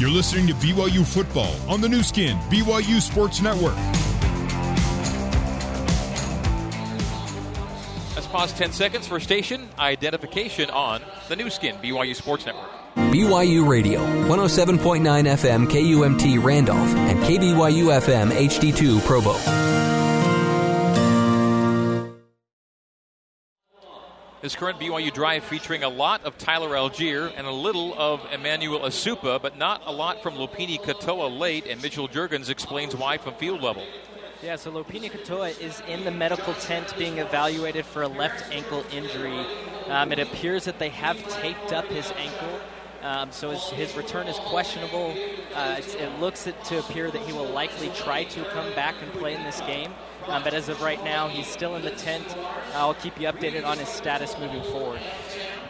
You're listening to BYU football on the Nu Skin, BYU Sports Network. Let's pause 10 seconds for station identification on the Nu Skin, BYU Sports Network. BYU Radio, 107.9 FM KUMT Randolph and KBYU FM HD2 Provo. This current BYU drive featuring a lot of Tyler Allgeier and a little of Emmanuel Esukpa, but not a lot from Lopini Katoa late, and Mitchell Juergens explains why from field level. Yeah, so Lopini Katoa is in the medical tent being evaluated for a left ankle injury. Um, it appears that they have taped up his ankle. Um, so his, his, return is questionable. Uh, it looks to appear that he will likely try to come back and play in this game. Um, but as of right now, he's still in the tent. I'll keep you updated on his status moving forward.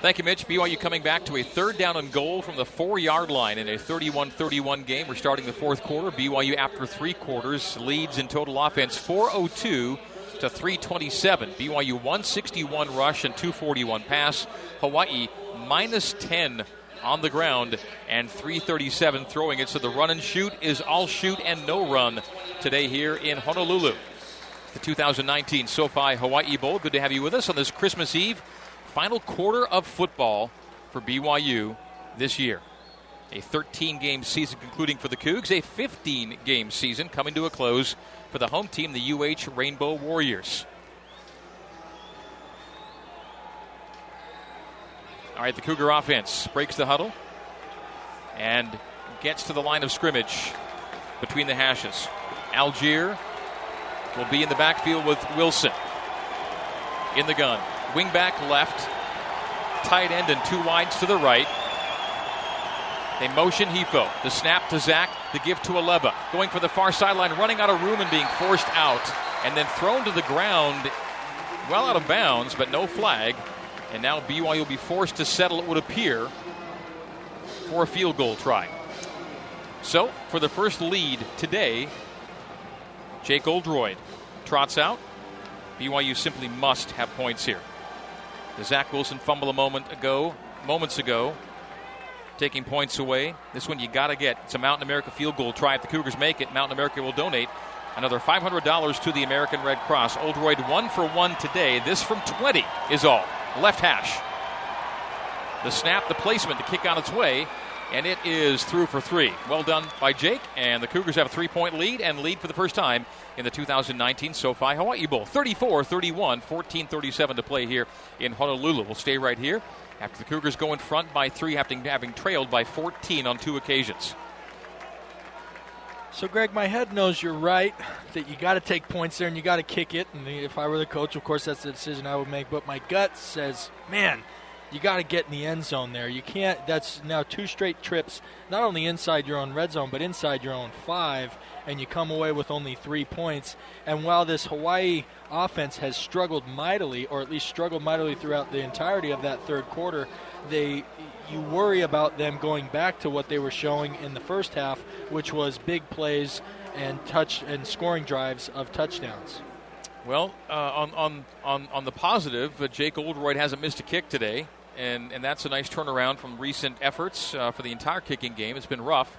Thank you, Mitch. BYU coming back to a third down and goal from the four yard line in a 31 31 game. We're starting the fourth quarter. BYU, after three quarters, leads in total offense 402 to 327. BYU 161 rush and 241 pass. Hawaii minus 10 on the ground and 337 throwing it. So the run and shoot is all shoot and no run today here in Honolulu. The 2019 SoFi Hawaii Bowl. Good to have you with us on this Christmas Eve. Final quarter of football for BYU this year. A 13 game season concluding for the Cougs, a 15 game season coming to a close for the home team, the UH Rainbow Warriors. All right, the Cougar offense breaks the huddle and gets to the line of scrimmage between the hashes. Allgeier will be in the backfield with Wilson in the gun. Wingback left, tight end and two wides to the right. They motion Hefo. The snap to Zach. The give to Aleva. Going for the far sideline, running out of room and being forced out. And then thrown to the ground, well out of bounds, but no flag. And now BYU will be forced to settle, it would appear, for a field goal try. So, for the first lead today, Jake Oldroyd trots out. BYU simply must have points here. The Zach Wilson fumble a moment ago, moments ago, taking points away. This one you got to get. It's a Mountain America field goal try. If the Cougars make it, Mountain America will donate another $500 to the American Red Cross. Oldroyd one for one today. This from 20 is all left hash. The snap, the placement to kick on its way, and it is through for three. Well done by Jake, and the Cougars have a three point lead and lead for the first time in the 2019 SoFi Hawaii Bowl. 34 31, 14 37 to play here in Honolulu. We'll stay right here after the Cougars go in front by three, having, having trailed by 14 on two occasions. So, Greg, my head knows you're right that you got to take points there and you got to kick it. And if I were the coach, of course, that's the decision I would make. But my gut says, man, you got to get in the end zone there. You can't. That's now two straight trips, not only inside your own red zone, but inside your own five, and you come away with only three points. And while this Hawaii offense has struggled mightily, or at least struggled mightily throughout the entirety of that third quarter, they you worry about them going back to what they were showing in the first half, which was big plays and touch and scoring drives of touchdowns. Well, uh, on, on, on, on the positive, uh, Jake Oldroyd hasn't missed a kick today, and, and that's a nice turnaround from recent efforts uh, for the entire kicking game. It's been rough,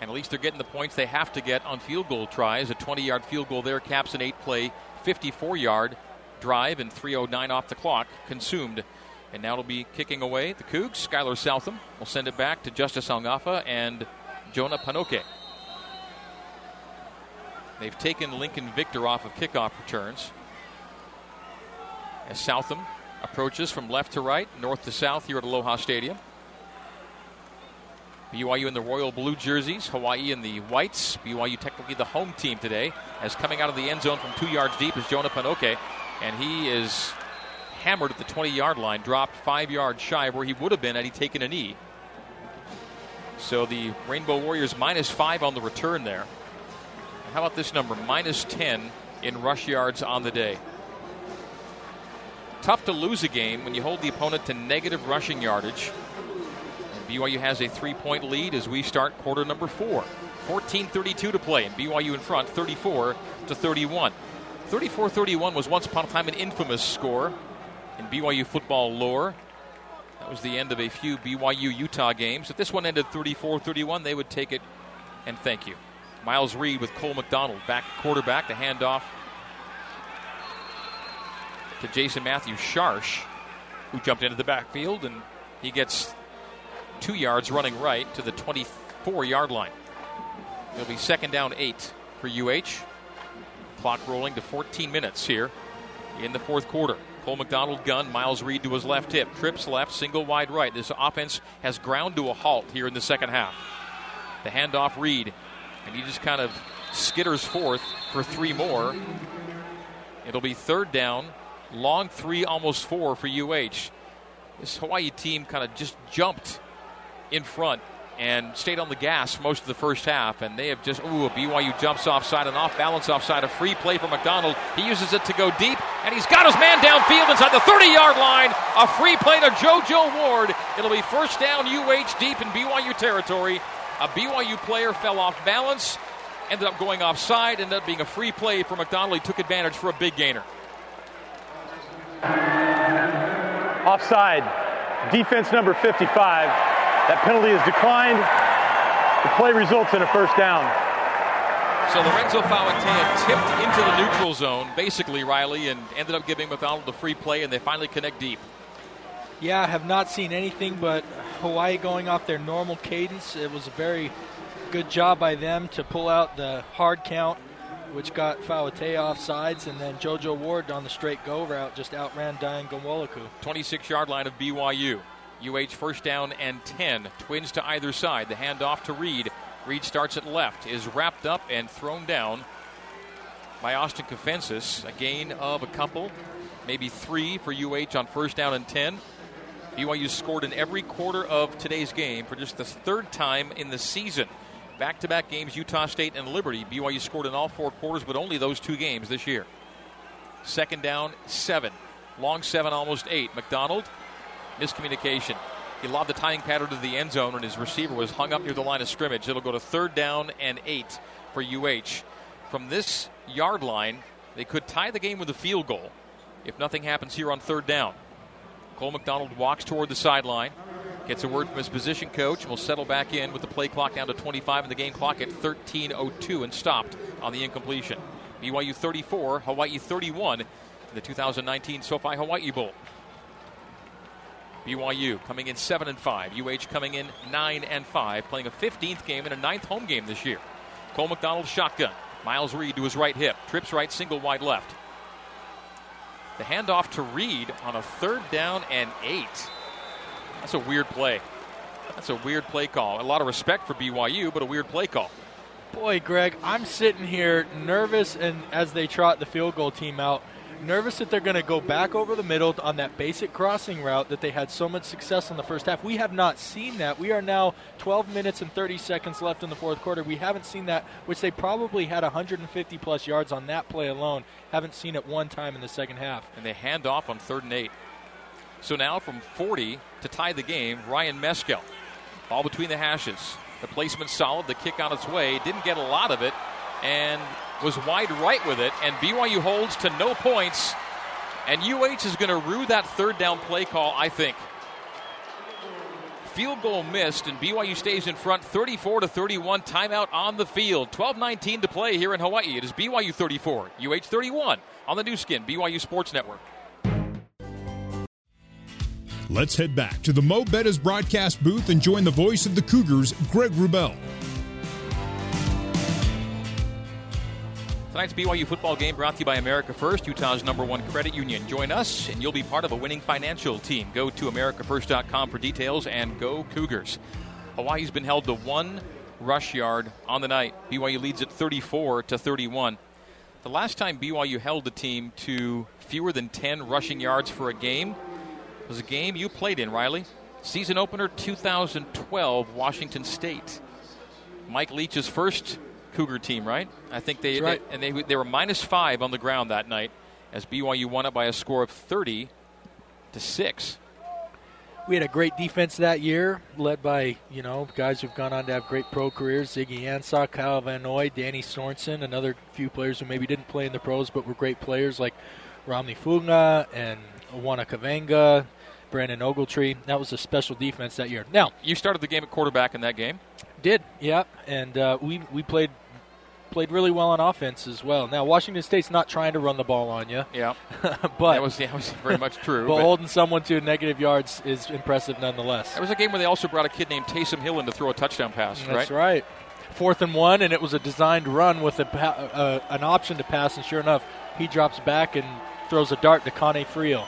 and at least they're getting the points they have to get on field goal tries. A 20 yard field goal there caps an eight play, 54 yard drive, and 3.09 off the clock consumed and now it'll be kicking away. The Cougs, Skylar Southam, will send it back to Justice Algafa and Jonah Panoke. They've taken Lincoln Victor off of kickoff returns. As Southam approaches from left to right, north to south here at Aloha Stadium. BYU in the royal blue jerseys, Hawaii in the whites. BYU technically the home team today. As coming out of the end zone from two yards deep is Jonah Panoke, and he is hammered at the 20 yard line, dropped five yards shy of where he would have been had he taken a knee. So the Rainbow Warriors minus five on the return there. How about this number? Minus 10 in rush yards on the day. Tough to lose a game when you hold the opponent to negative rushing yardage. And BYU has a three point lead as we start quarter number four. 14 32 to play, and BYU in front 34 to 31. 34 31 was once upon a time an infamous score in BYU football lore. That was the end of a few BYU Utah games. If this one ended 34 31, they would take it and thank you. Miles Reed with Cole McDonald back quarterback. The handoff to Jason Matthew Sharsh, who jumped into the backfield, and he gets two yards running right to the 24 yard line. It'll be second down eight for UH. Clock rolling to 14 minutes here in the fourth quarter. Cole McDonald gun, Miles Reed to his left hip, trips left, single wide right. This offense has ground to a halt here in the second half. The handoff Reed, and he just kind of skitters forth for three more. It'll be third down, long three, almost four for UH. This Hawaii team kind of just jumped in front and stayed on the gas most of the first half. And they have just, ooh, a BYU jumps offside and off balance offside. A free play for McDonald. He uses it to go deep, and he's got his man downfield inside the 30 yard line. A free play to JoJo Ward. It'll be first down UH deep in BYU territory. A BYU player fell off balance, ended up going offside, ended up being a free play for McDonald. He took advantage for a big gainer. Offside. Defense number 55. That penalty is declined. The play results in a first down. So Lorenzo Fauatea tipped into the neutral zone, basically, Riley, and ended up giving McDonald a free play, and they finally connect deep. Yeah, I have not seen anything but Hawaii going off their normal cadence. It was a very good job by them to pull out the hard count, which got Fauatea off sides, and then JoJo Ward on the straight go route just outran Dayan Ghanwoloku. 26 yard line of BYU. UH first down and 10. Twins to either side. The handoff to Reed. Reed starts at left, is wrapped up and thrown down by Austin Kafentzis. A gain of a couple, maybe three for UH on first down and 10. BYU scored in every quarter of today's game for just the third time in the season. Back to back games, Utah State and Liberty. BYU scored in all four quarters, but only those two games this year. Second down, seven. Long seven, almost eight. McDonald miscommunication. He lobbed the tying pattern to the end zone, and his receiver was hung up near the line of scrimmage. It'll go to third down and eight for UH. From this yard line, they could tie the game with a field goal if nothing happens here on third down. Cole McDonald walks toward the sideline, gets a word from his position coach, will settle back in with the play clock down to 25 and the game clock at 13.02 and stopped on the incompletion. BYU 34, Hawaii 31 in the 2019 SoFi Hawaii Bowl. BYU coming in 7 and 5. UH coming in 9 and 5, playing a 15th game and a ninth home game this year. Cole McDonald shotgun. Miles Reed to his right hip. Trips right, single wide left. The handoff to Reed on a third down and eight. That's a weird play. That's a weird play call. A lot of respect for BYU, but a weird play call. Boy, Greg, I'm sitting here nervous, and as they trot the field goal team out, nervous that they're going to go back over the middle on that basic crossing route that they had so much success in the first half. We have not seen that. We are now 12 minutes and 30 seconds left in the fourth quarter. We haven't seen that, which they probably had 150 plus yards on that play alone. Haven't seen it one time in the second half. And they hand off on third and eight. So now from 40 to tie the game, Ryan Meskell. Ball between the hashes. The placement solid. The kick on its way. Didn't get a lot of it. And was wide right with it, and BYU holds to no points. And UH is going to rue that third down play call, I think. Field goal missed, and BYU stays in front 34 to 31. Timeout on the field. 12 19 to play here in Hawaii. It is BYU 34, UH 31 on the Nu Skin, BYU Sports Network. Let's head back to the Mo' Bettahs broadcast booth and join the voice of the Cougars, Greg Wrubell. Tonight's BYU football game brought to you by America First, Utah's number one credit union. Join us, and you'll be part of a winning financial team. Go to AmericaFirst.com for details and go Cougars. Hawaii's been held to one rush yard on the night. BYU leads at 34 to 31. The last time BYU held the team to fewer than 10 rushing yards for a game was a game you played in, Riley. Season opener 2012, Washington State. Mike Leach's first Cougar team, right? I think they, right. they and they they were minus five on the ground that night as BYU won it by a score of thirty to six. We had a great defense that year, led by you know guys who've gone on to have great pro careers: Ziggy Ansah, Kyle Van Noy, Danny Sorensen, another few players who maybe didn't play in the pros but were great players like Romney Funga and Kavenga. Brandon Ogletree. That was a special defense that year. Now, You started the game at quarterback in that game. did yeah, and uh, we we played played really well on offense as well. Now Washington State's not trying to run the ball on you, Yeah, but that was that was very much true. but but- holding someone to negative yards is impressive nonetheless. That was a game where they also brought a kid named Taysom Hill in to throw a touchdown pass, That's right? right. Fourth and one, and it was a designed run with a pa- uh, an option to pass, and sure enough, he drops back and throws a dart to Kane Friel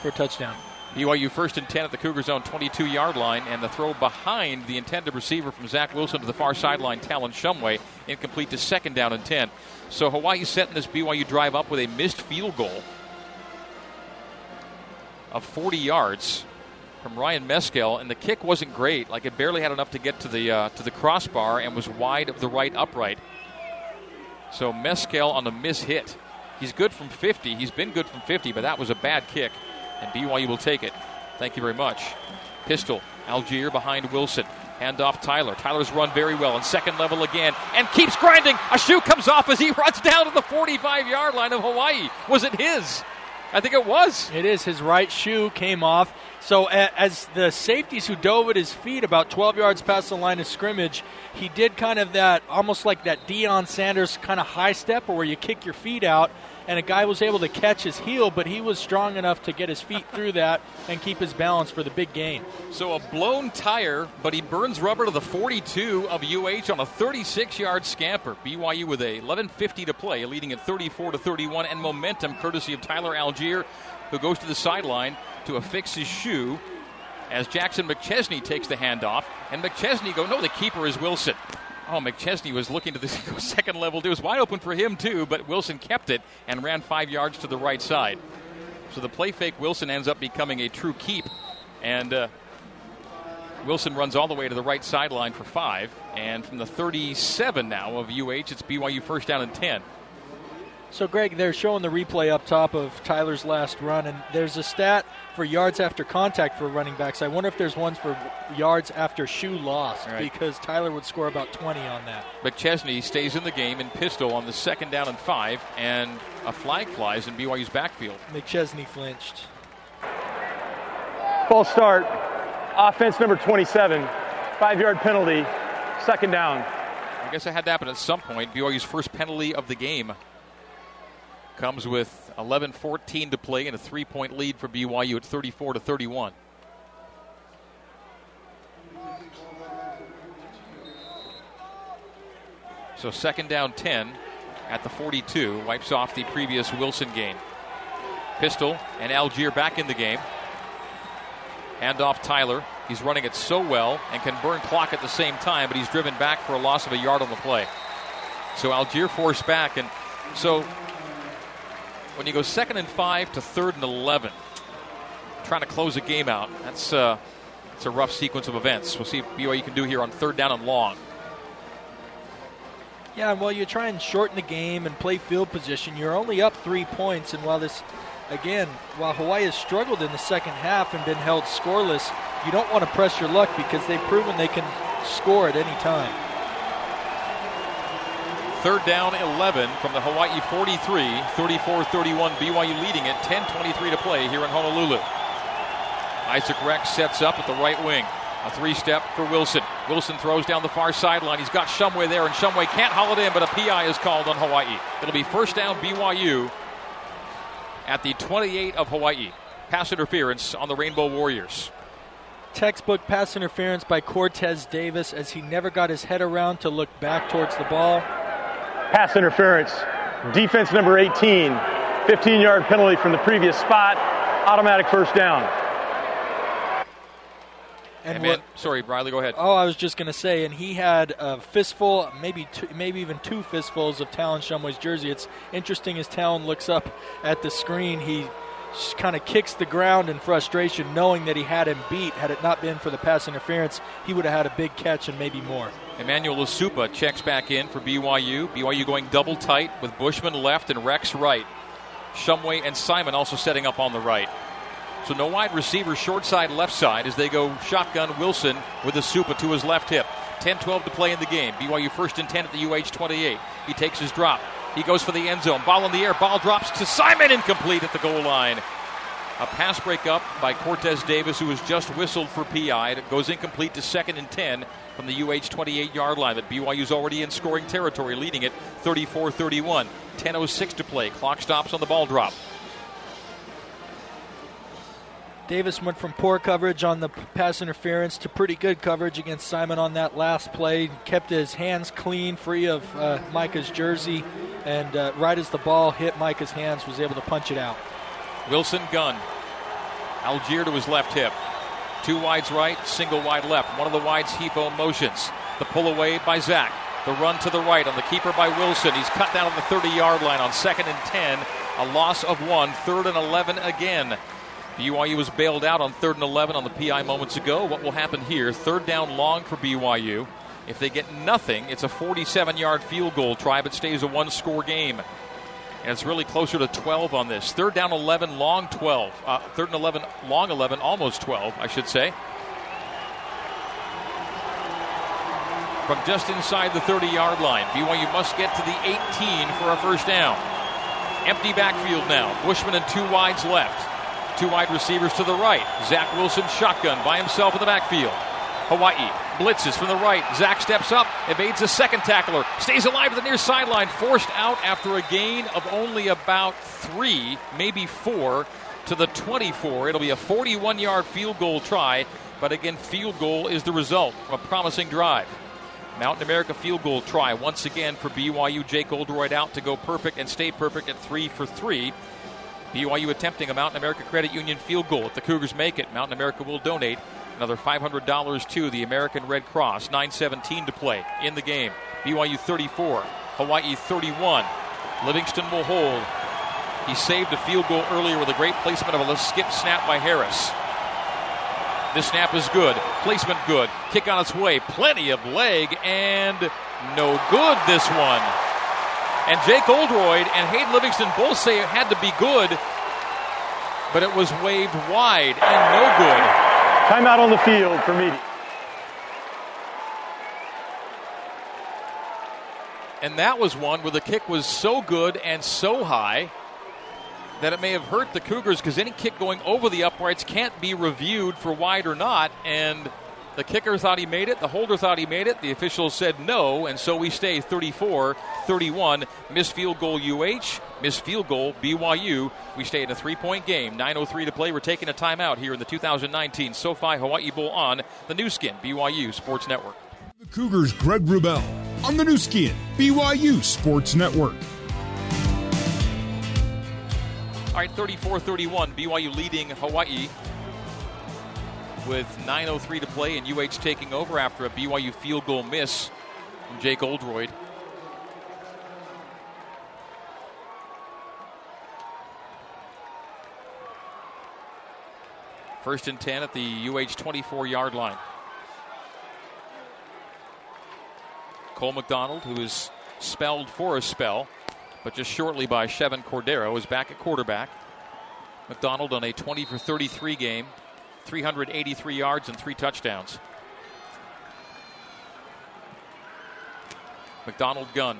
for a touchdown. BYU first and 10 at the Cougars' own 22 yard line, and the throw behind the intended receiver from Zach Wilson to the far sideline, Talon Shumway, incomplete to second down and 10. So Hawaii setting this BYU drive up with a missed field goal of 40 yards from Ryan Meskell, and the kick wasn't great. Like it barely had enough to get to the uh, to the crossbar and was wide of the right upright. So Meskell on the miss hit. He's good from 50. He's been good from 50, but that was a bad kick, and BYU will take it. Thank you very much. Pistol, Allgeier behind Wilson. Hand off Tyler. Tyler's run very well on second level again and keeps grinding. A shoe comes off as he runs down to the 45 yard line of Hawaii. Was it his? I think it was. It is his right shoe came off. So as the safeties who dove at his feet about 12 yards past the line of scrimmage, he did kind of that almost like that Deion Sanders kind of high step where you kick your feet out, and a guy was able to catch his heel, but he was strong enough to get his feet through that and keep his balance for the big gain. So a blown tire, but he burns rubber to the 42 of UH on a 36-yard scamper. BYU with a 11:50 to play, leading at 34 to 31, and momentum courtesy of Tyler Allgeier, who goes to the sideline to affix his shoe. As Jackson McChesney takes the handoff, and McChesney go, no, the keeper is Wilson. Oh, McChesney was looking to the second level. It was wide open for him too, but Wilson kept it and ran five yards to the right side. So the play fake Wilson ends up becoming a true keep, and uh, Wilson runs all the way to the right sideline for five. And from the 37 now of UH, it's BYU first down and 10. So, Greg, they're showing the replay up top of Tyler's last run, and there's a stat for yards after contact for running backs. I wonder if there's ones for yards after shoe loss Right. because Tyler would score about 20 on that. McChesney stays in the game in pistol on the second down and five, and a flag flies in BYU's backfield. McChesney flinched. False start. Offense number 27. Five yard penalty. Second down. I guess it had to happen at some point. BYU's first penalty of the game comes with 11-14 to play and a three-point lead for BYU at 34 to 31. So second down 10 at the 42 wipes off the previous Wilson game. Pistol and Allgeier back in the game. Hand off Tyler. He's running it so well and can burn clock at the same time, but he's driven back for a loss of a yard on the play. So Allgeier forced back, and so when you go second and five to third and eleven, trying to close a game out, that's uh, it's a rough sequence of events. We'll see what BYU can do here on third down and long. Yeah, well, you try and shorten the game and play field position. You're only up three points, and while this, again, while Hawaii has struggled in the second half and been held scoreless, you don't want to press your luck because they've proven they can score at any time. Third down 11 from the Hawaii 43, 34-31 BYU leading it, 10-23 to play here in Honolulu. Isaac Rex sets up at the right wing. A three-step for Wilson. Wilson throws down the far sideline. He's got Shumway there, and Shumway can't haul it in, but a PI is called on Hawaii. It'll be first down BYU at the 28 of Hawaii. Pass interference on the Rainbow Warriors. Textbook pass interference by Cortez Davis as he never got his head around to look back towards the ball. Pass interference. Defense number 18. 15 yard penalty from the previous spot. Automatic first down. And And man, what, sorry, Riley, go ahead. Oh, I was just going to say, and he had a fistful, maybe two, maybe even two fistfuls of Talon Shumway's jersey. It's interesting as Talon looks up at the screen, he kind of kicks the ground in frustration, knowing that he had him beat. Had it not been for the pass interference, he would have had a big catch and maybe more. Emmanuel Esukpa checks back in for BYU. BYU going double tight with Bushman left and Rex right. Shumway and Simon also setting up on the right. So no wide receiver, short side, left side as they go shotgun Wilson with the Supa to his left hip. 10 12 to play in the game. BYU first and 10 at the UH 28. He takes his drop. He goes for the end zone. Ball in the air. Ball drops to Simon, incomplete at the goal line. A pass break up by Cortez Davis, who was just whistled for PI. It goes incomplete to second and 10 from the UH 28 yard line. But BYU's already in scoring territory, leading it 34 31. 10.06 to play. Clock stops on the ball drop. Davis went from poor coverage on the pass interference to pretty good coverage against Simon on that last play. Kept his hands clean, free of uh, Micah's jersey, and uh, right as the ball hit Micah's hands, was able to punch it out. Wilson gun. Allgeier to his left hip. Two wides right, single wide left. One of the wides Hefo motions. The pull away by Zach. The run to the right on the keeper by Wilson. He's cut down on the 30 yard line on second and 10. A loss of one. Third and 11 again. BYU was bailed out on third and 11 on the PI moments ago. What will happen here? Third down long for BYU. If they get nothing, it's a 47 yard field goal try, but stays a one score game. And it's really closer to 12 on this. Third down 11, long 12. Uh, third and 11, long 11, almost 12, I should say. From just inside the 30 yard line, BYU must get to the 18 for a first down. Empty backfield now. Bushman and two wides left. Two wide receivers to the right. Zach Wilson shotgun by himself in the backfield. Hawaii blitzes from the right. Zach steps up, evades a second tackler, stays alive at the near sideline, forced out after a gain of only about three, maybe four, to the 24. It'll be a 41 yard field goal try, but again, field goal is the result of a promising drive. Mountain America field goal try once again for BYU. Jake Oldroyd out to go perfect and stay perfect at three for three. BYU attempting a Mountain America Credit Union field goal. If the Cougars make it, Mountain America will donate another $500 to the American Red Cross. 9:17 to play in the game. BYU 34, Hawaii 31. Livingston will hold. He saved a field goal earlier with a great placement of a skip snap by Harris. This snap is good. Placement good. Kick on its way. Plenty of leg and no good this one. And Jake Oldroyd and Hayden Livingston both say it had to be good, but it was waved wide and no good. Timeout on the field for media. And that was one where the kick was so good and so high that it may have hurt the Cougars because any kick going over the uprights can't be reviewed for wide or not. And the kicker thought he made it. The holder thought he made it. The officials said no, and so we stay 34 31. Missed field goal UH, missed field goal BYU. We stay in a three point game. 9.03 to play. We're taking a timeout here in the 2019 SoFi Hawaii Bowl on the Nu Skin, BYU Sports Network. The Cougars, Greg Wrubell on the Nu Skin, BYU Sports Network. All right, 34 31. BYU leading Hawaii with 9.03 to play and UH taking over after a BYU field goal miss from Jake Oldroyd. First and 10 at the UH 24 yard line. Cole McDonald, who is spelled for a spell, but just shortly by Chevan Cordero, is back at quarterback. McDonald on a 20 for 33 game, 383 yards and three touchdowns. McDonald gun.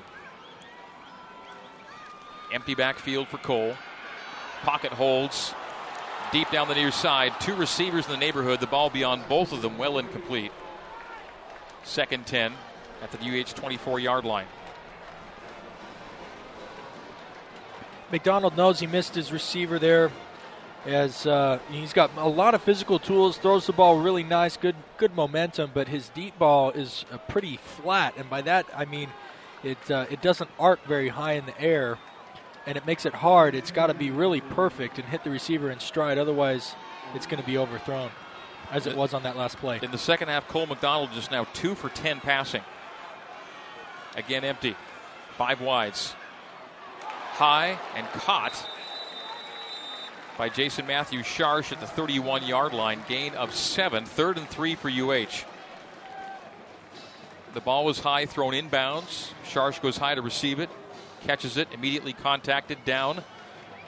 Empty backfield for Cole. Pocket holds deep down the near side. Two receivers in the neighborhood. The ball beyond both of them, well incomplete. Second 10 at the UH 24 yard line. McDonald knows he missed his receiver there as uh, he's got a lot of physical tools, throws the ball really nice, good good momentum, but his deep ball is uh, pretty flat, and by that I mean it uh, it doesn't arc very high in the air, and it makes it hard. It's got to be really perfect and hit the receiver in stride, otherwise it's going to be overthrown, as it was on that last play. In the second half, Cole McDonald just now two for ten passing. Again, empty, five wides, high and caught by Jason Matthews Sharsh at the 31 yard line. Gain of seven. Third and three for UH. The ball was high, thrown inbounds. Sharsh goes high to receive it, catches it, immediately contacted down,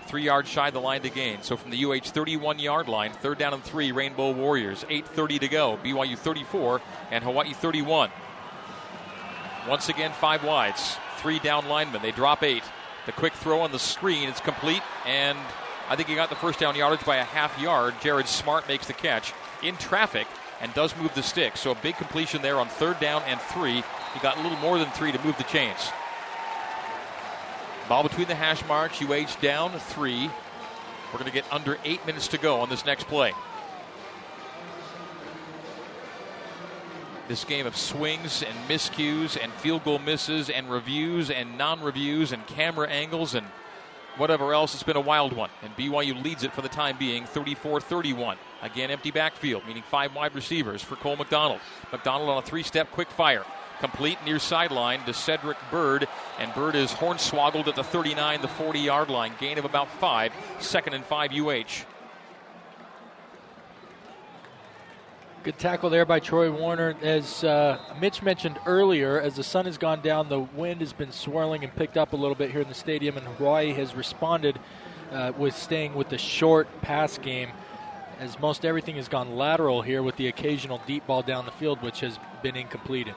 three yards shy of the line to gain. So from the UH 31 yard line, third down and three, Rainbow Warriors. 8.30 to go. BYU 34 and Hawaii 31. Once again, five wides, three down linemen. They drop eight. The quick throw on the screen is complete and I think he got the first down yardage by a half yard. Jared Smart makes the catch in traffic and does move the stick. So a big completion there on third down and three. He got a little more than three to move the chains. Ball between the hash marks. UH down three. We're going to get under eight minutes to go on this next play. This game of swings and miscues and field goal misses and reviews and non reviews and camera angles and whatever else, it's been a wild one. And BYU leads it for the time being 34 31. Again, empty backfield, meaning five wide receivers for Cole McDonald. McDonald on a three step quick fire. Complete near sideline to Cedric Byrd, and Byrd is hornswoggled at the 39, the 40 yard line. Gain of about five. Second and five UH. Good tackle there by Troy Warner. As uh, Mitch mentioned earlier, as the sun has gone down, the wind has been swirling and picked up a little bit here in the stadium, and Hawaii has responded uh, with staying with the short pass game as most everything has gone lateral here with the occasional deep ball down the field, which has been incompleted.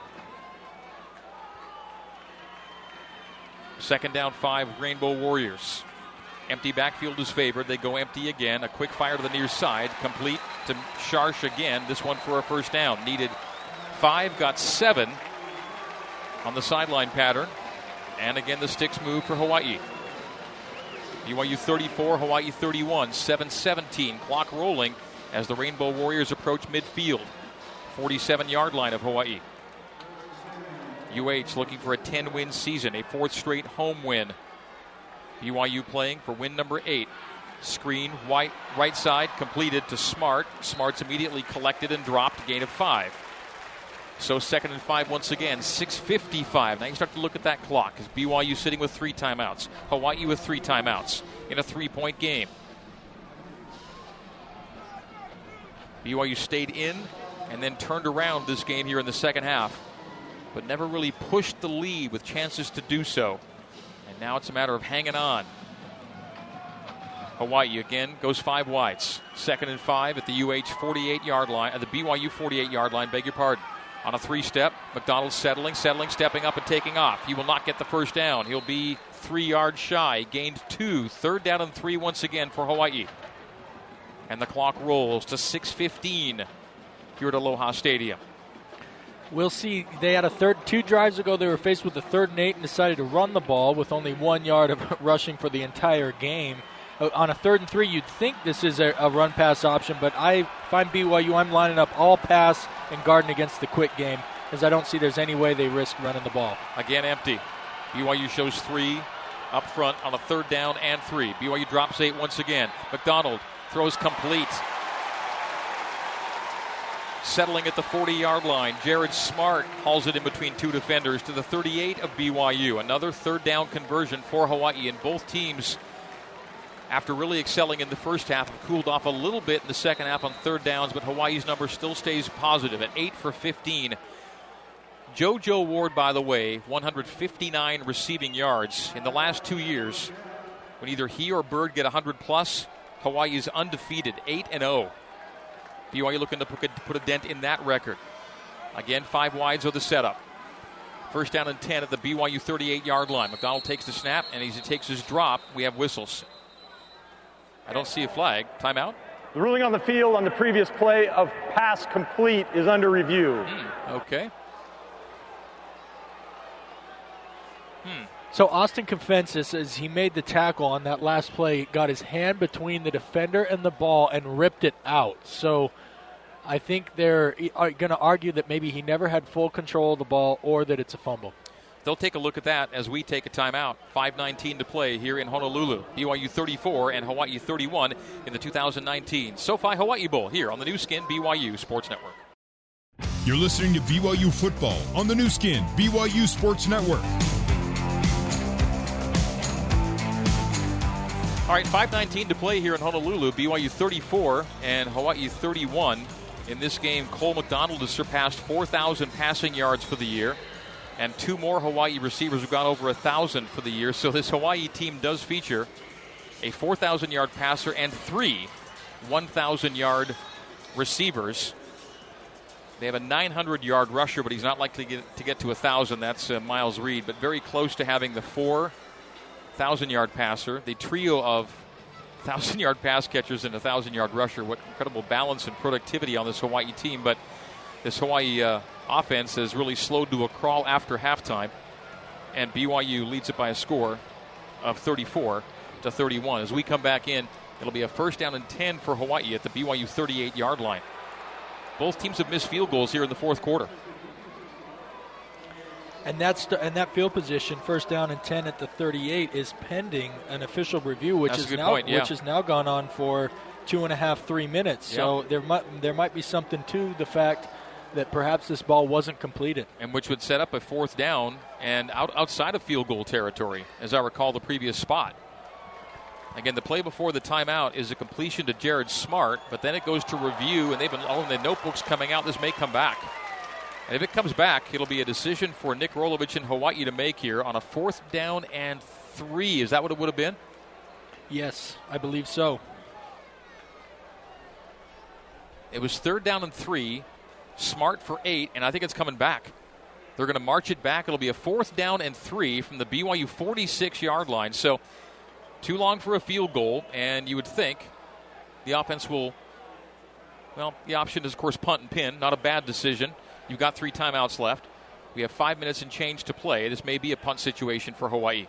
Second down, five, Rainbow Warriors. Empty backfield is favored. They go empty again. A quick fire to the near side. Complete to Sharsh again. This one for a first down. Needed five, got seven on the sideline pattern. And again, the sticks move for Hawaii. BYU 34, Hawaii 31, 7 17. Clock rolling as the Rainbow Warriors approach midfield. 47 yard line of Hawaii. UH looking for a 10 win season, a fourth straight home win. BYU playing for win number eight. Screen white right side completed to Smart. Smart's immediately collected and dropped, gain of five. So second and five once again, 6.55. Now you start to look at that clock. Is BYU sitting with three timeouts? Hawaii with three timeouts in a three point game. BYU stayed in and then turned around this game here in the second half, but never really pushed the lead with chances to do so. Now it's a matter of hanging on. Hawaii again goes five wides. Second and five at the UH 48 yard line, at the BYU 48 yard line, beg your pardon on a three step. McDonald settling, settling, stepping up and taking off. He will not get the first down. He'll be three yards shy. Gained two. Third down and three once again for Hawaii. And the clock rolls to 6.15 here at Aloha Stadium. We'll see. They had a third, two drives ago. They were faced with a third and eight and decided to run the ball with only one yard of rushing for the entire game. Uh, on a third and three, you'd think this is a, a run pass option, but I, I'm BYU, I'm lining up all pass and guarding against the quick game because I don't see there's any way they risk running the ball. Again, empty. BYU shows three up front on a third down and three. BYU drops eight once again. McDonald throws complete. Settling at the 40 yard line. Jared Smart hauls it in between two defenders to the 38 of BYU. Another third down conversion for Hawaii, and both teams after really excelling in the first half, have cooled off a little bit in the second half on third downs, but Hawaii's number still stays positive at 8 for 15. JoJo Ward, by the way, 159 receiving yards in the last two years. When either he or Byrd get 100 plus, Hawaii is undefeated, 8 and 0. BYU looking to put a dent in that record. Again, five wides are the setup. First down and 10 at the BYU 38 yard line. McDonald takes the snap, and as he takes his drop, we have whistles. I don't see a flag. Timeout? The ruling on the field on the previous play of pass complete is under review. Hmm. Okay. Hmm. So Austin Kafentzis, as he made the tackle on that last play, got his hand between the defender and the ball and ripped it out. So I think they're going to argue that maybe he never had full control of the ball or that it's a fumble. They'll take a look at that as we take a timeout. 5.19 to play here in Honolulu. BYU 34 and Hawaii 31 in the 2019 SoFi Hawaii Bowl here on the Nu Skin BYU Sports Network. You're listening to BYU football on the Nu Skin BYU Sports Network. All right, 5.19 to play here in Honolulu. BYU 34 and Hawaii 31. In this game, Cole McDonald has surpassed 4,000 passing yards for the year and two more Hawaii receivers have gone over thousand for the year. So this Hawaii team does feature a 4,000 yard passer and three 1,000 yard receivers. They have a 900 yard rusher, but he's not likely to get to, get to 1,000. That's uh, Miles Reed, but very close to having the 4,000 yard passer. The trio of thousand yard pass catchers and a thousand yard rusher. What incredible balance and productivity on this Hawaii team. But this Hawaii uh, offense has really slowed to a crawl after halftime, and BYU leads it by a score of 34 to 31. As we come back in, it'll be a first down and 10 for Hawaii at the BYU 38 yard line. Both teams have missed field goals here in the fourth quarter. And that's and that field position, first down and ten at the 38, is pending an official review, which That's is now point, yeah. which has now gone on for two and a half, three minutes. So there might there might be something to the fact that perhaps this ball wasn't completed. and which would set up a fourth down and out, outside of field goal territory, as I recall the previous spot. Again, the play before the timeout is a completion to Jared Smart, but then it goes to review, and they've been oh, and the notebooks coming out. This may come back. And if it comes back, it'll be a decision for Nick Rolovich in Hawaii to make here on a fourth down and three. Is that what it would have been? Yes, I believe so. It was third down and three, Smart for eight, and I think it's coming back. They're going to march it back. It'll be a fourth down and three from the BYU 46 yard line. So, too long for a field goal, and you would think the offense will. Well, the option is, of course, punt and pin. Not a bad decision. You've got three timeouts left. We have five minutes and change to play. This may be a punt situation for Hawaii.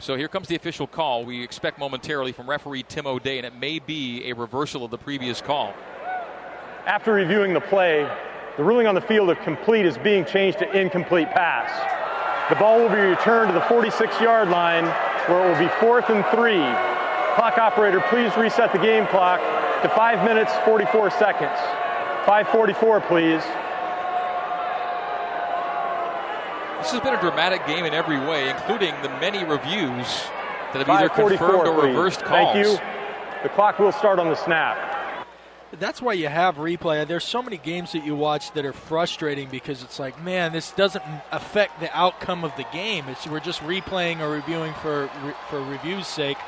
So here comes the official call. We expect momentarily from referee Tim O'Day, and it may be a reversal of the previous call. After reviewing the play, the ruling on the field of complete is being changed to incomplete pass. The ball will be returned to the 46 yard line where it will be fourth and three. Clock operator, please reset the game clock to 5 minutes 44 seconds. 544, please. This has been a dramatic game in every way, including the many reviews that have either confirmed or please. reversed calls. Thank you. The clock will start on the snap. That's why you have replay. There's so many games that you watch that are frustrating because it's like, man, this doesn't affect the outcome of the game. It's we're just replaying or reviewing for for review's sake.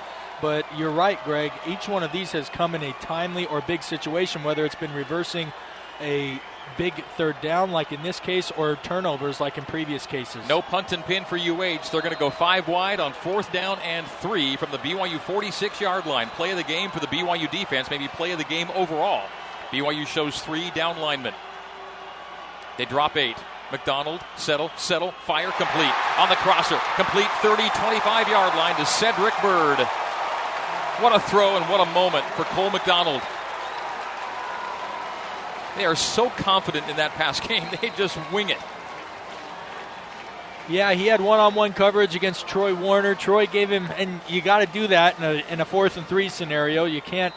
But you're right, Greg. Each one of these has come in a timely or big situation, whether it's been reversing a big third down, like in this case, or turnovers, like in previous cases. No punt and pin for UH. They're going to go five wide on fourth down and three from the BYU 46 yard line. Play of the game for the BYU defense, maybe play of the game overall. BYU shows three down linemen. They drop eight. McDonald, settle, settle, fire, complete. On the crosser, complete 30, 25 yard line to Cedric Byrd. What a throw and what a moment for Cole McDonald. They are so confident in that pass game, they just wing it. Yeah, he had one-on-one coverage against Troy Warner. Troy gave him, and you got to do that in a, in a fourth and three scenario. You can't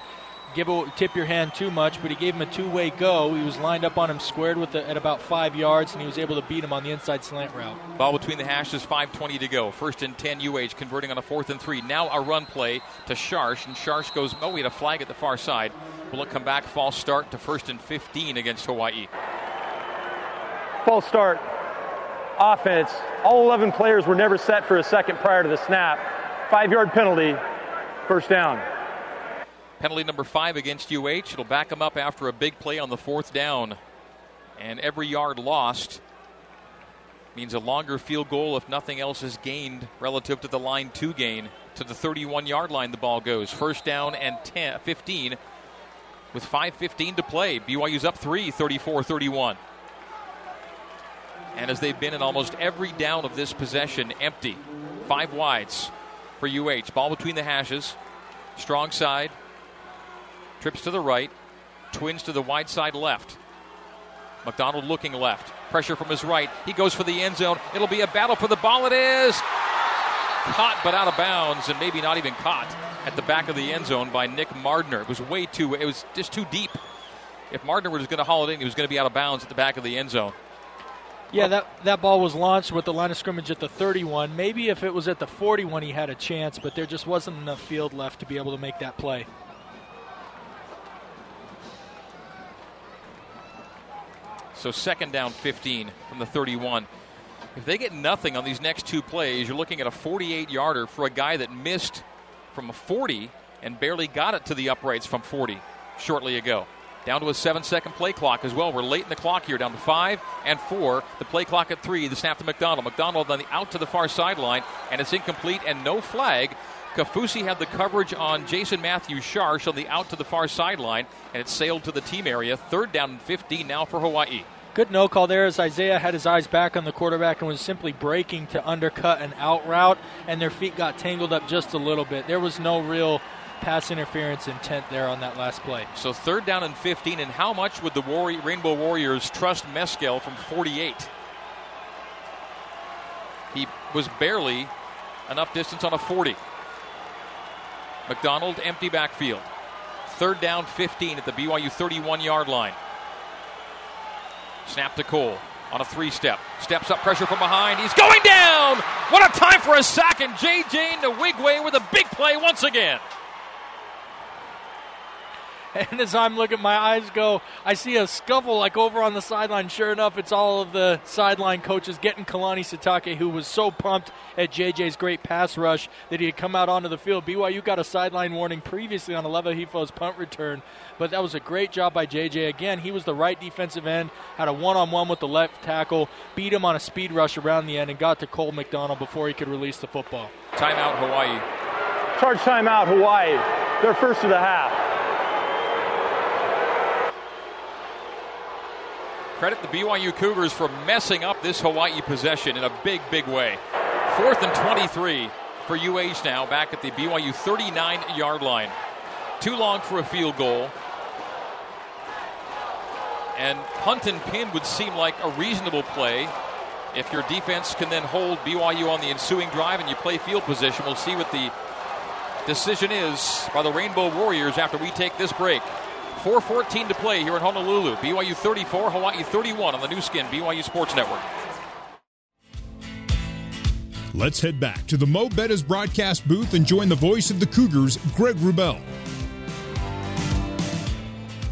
give a, tip your hand too much, but he gave him a two-way go. He was lined up on him squared with the, at about five yards, and he was able to beat him on the inside slant route. Ball between the hashes, 5.20 to go. First and 10 UH, converting on a fourth and three. Now a run play to Sharsh, and Sharsh goes, oh, we had a flag at the far side. Will it come back? False start to first and 15 against Hawaii. False start. Offense. All 11 players were never set for a second prior to the snap. Five yard penalty. First down. Penalty number five against UH. It'll back them up after a big play on the fourth down. And every yard lost means a longer field goal if nothing else is gained relative to the line two gain. To the 31 yard line, the ball goes. First down and 10, 15 with 5.15 to play. BYU's up three, 34 31. And as they've been in almost every down of this possession, empty. Five wides for UH. Ball between the hashes. Strong side. Trips to the right. Twins to the wide side left. McDonald looking left. Pressure from his right. He goes for the end zone. It'll be a battle for the ball. It is caught but out of bounds and maybe not even caught at the back of the end zone by Nick Mardner. It was way too, it was just too deep. If Mardner was going to haul it in, he was going to be out of bounds at the back of the end zone. Yeah, that, that ball was launched with the line of scrimmage at the 31. Maybe if it was at the 41, he had a chance, but there just wasn't enough field left to be able to make that play. So second down 15 from the 31. If they get nothing on these next two plays, you're looking at a 48 yarder for a guy that missed from a 40 and barely got it to the uprights from 40 shortly ago. Down to a seven second play clock as well. We're late in the clock here, down to five and four. The play clock at three. The snap to McDonald. McDonald on the out to the far sideline, and it's incomplete and no flag. Kaufusi had the coverage on Jason Matthews Sharsh on the out to the far sideline, and it sailed to the team area. Third down and 15 now for Hawaii. Good no call there as Isaiah had his eyes back on the quarterback and was simply breaking to undercut an out route, and their feet got tangled up just a little bit. There was no real pass interference intent there on that last play. So third down and 15, and how much would the Rainbow Warriors trust Meskell from 48? He was barely enough distance on a 40. McDonald, empty backfield. Third down, 15 at the BYU 31 yard line. Snap to Cole on a three step. Steps up, pressure from behind. He's going down! What a time for a sack, and J.J. Nwigwe with a big play once again. And as I'm looking, my eyes go, I see a scuffle like over on the sideline. Sure enough, it's all of the sideline coaches getting Kalani Sitake, who was so pumped at JJ's great pass rush that he had come out onto the field. BYU got a sideline warning previously on Aleva Hifo's punt return, but that was a great job by JJ. Again, he was the right defensive end, had a one on one with the left tackle, beat him on a speed rush around the end, and got to Cole McDonald before he could release the football. Timeout, Hawaii. Charge timeout, Hawaii. They're first of the half. Credit the BYU Cougars for messing up this Hawaii possession in a big, big way. Fourth and 23 for UH now, back at the BYU 39 yard line. Too long for a field goal. And punt and pin would seem like a reasonable play if your defense can then hold BYU on the ensuing drive and you play field position. We'll see what the decision is by the Rainbow Warriors after we take this break. 4.14 to play here in Honolulu. BYU 34, Hawaii 31 on the Nu Skin, BYU Sports Network. Let's head back to the Mo' Bettahs broadcast booth and join the voice of the Cougars, Greg Wrubell.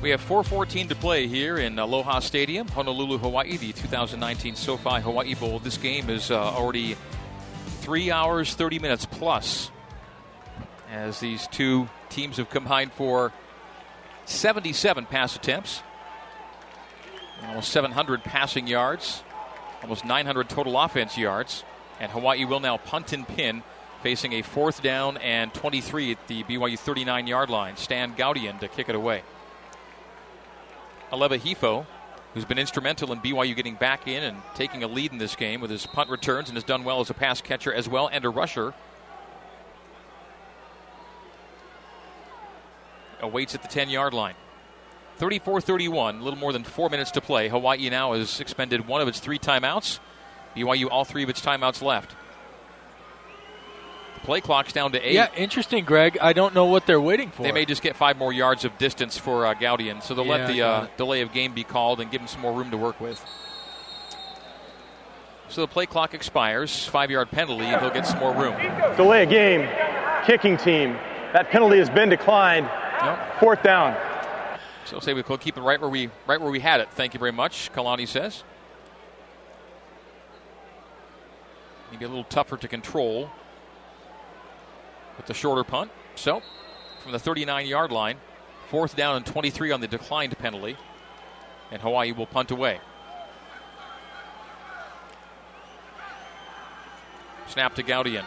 We have 4.14 to play here in Aloha Stadium, Honolulu, Hawaii, the 2019 SoFi Hawaii Bowl. This game is uh, already 3 hours, 30 minutes plus as these two teams have combined for 77 pass attempts, almost 700 passing yards, almost 900 total offense yards. And Hawaii will now punt and pin, facing a fourth down and 23 at the BYU 39 yard line. Stan Gaudion to kick it away. Aleva Hifo, who's been instrumental in BYU getting back in and taking a lead in this game with his punt returns and has done well as a pass catcher as well and a rusher. Awaits at the 10 yard line. 34 31, a little more than four minutes to play. Hawaii now has expended one of its three timeouts. BYU, all three of its timeouts left. The play clock's down to eight. Yeah, interesting, Greg. I don't know what they're waiting for. They may just get five more yards of distance for uh, Gaudion, so they'll let the uh, delay of game be called and give him some more room to work with. So the play clock expires. Five yard penalty, and he'll get some more room. Delay a game, kicking team. That penalty has been declined. Yep. Fourth down. So say we'll keep it right where we right where we had it. Thank you very much, Kalani says. Maybe a little tougher to control with the shorter punt. So from the 39 yard line, fourth down and 23 on the declined penalty, and Hawaii will punt away. Snap to Gaudion.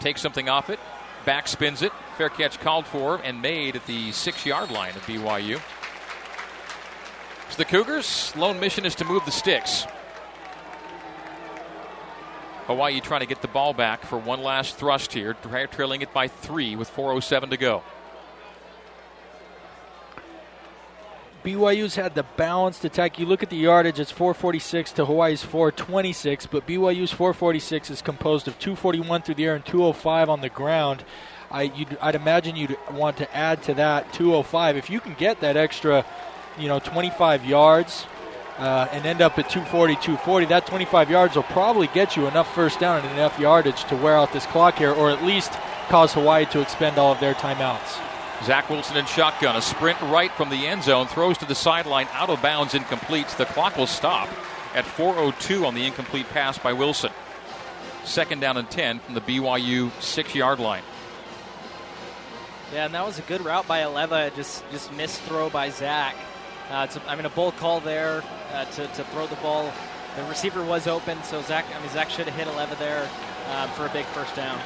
Takes something off it, back spins it. Fair catch called for and made at the six yard line of BYU. So the Cougars' lone mission is to move the sticks. Hawaii trying to get the ball back for one last thrust here, tra- trailing it by three with 4.07 to go. BYU's had the balanced attack. You look at the yardage, it's 446 to Hawaii's 426, but BYU's 446 is composed of 241 through the air and 205 on the ground. I, you'd, I'd imagine you'd want to add to that 205. If you can get that extra, you know, 25 yards uh, and end up at 240, 240, that 25 yards will probably get you enough first down and enough yardage to wear out this clock here, or at least cause Hawaii to expend all of their timeouts. Zach Wilson in shotgun. A sprint right from the end zone. Throws to the sideline. Out of bounds. Incomplete. The clock will stop at 4.02 on the incomplete pass by Wilson. Second down and 10 from the BYU six yard line. Yeah, and that was a good route by Aleva. Just just missed throw by Zach. Uh, a, I mean, a bull call there uh, to, to throw the ball. The receiver was open, so Zach. I mean, Zach should have hit Aleva there um, for a big first down.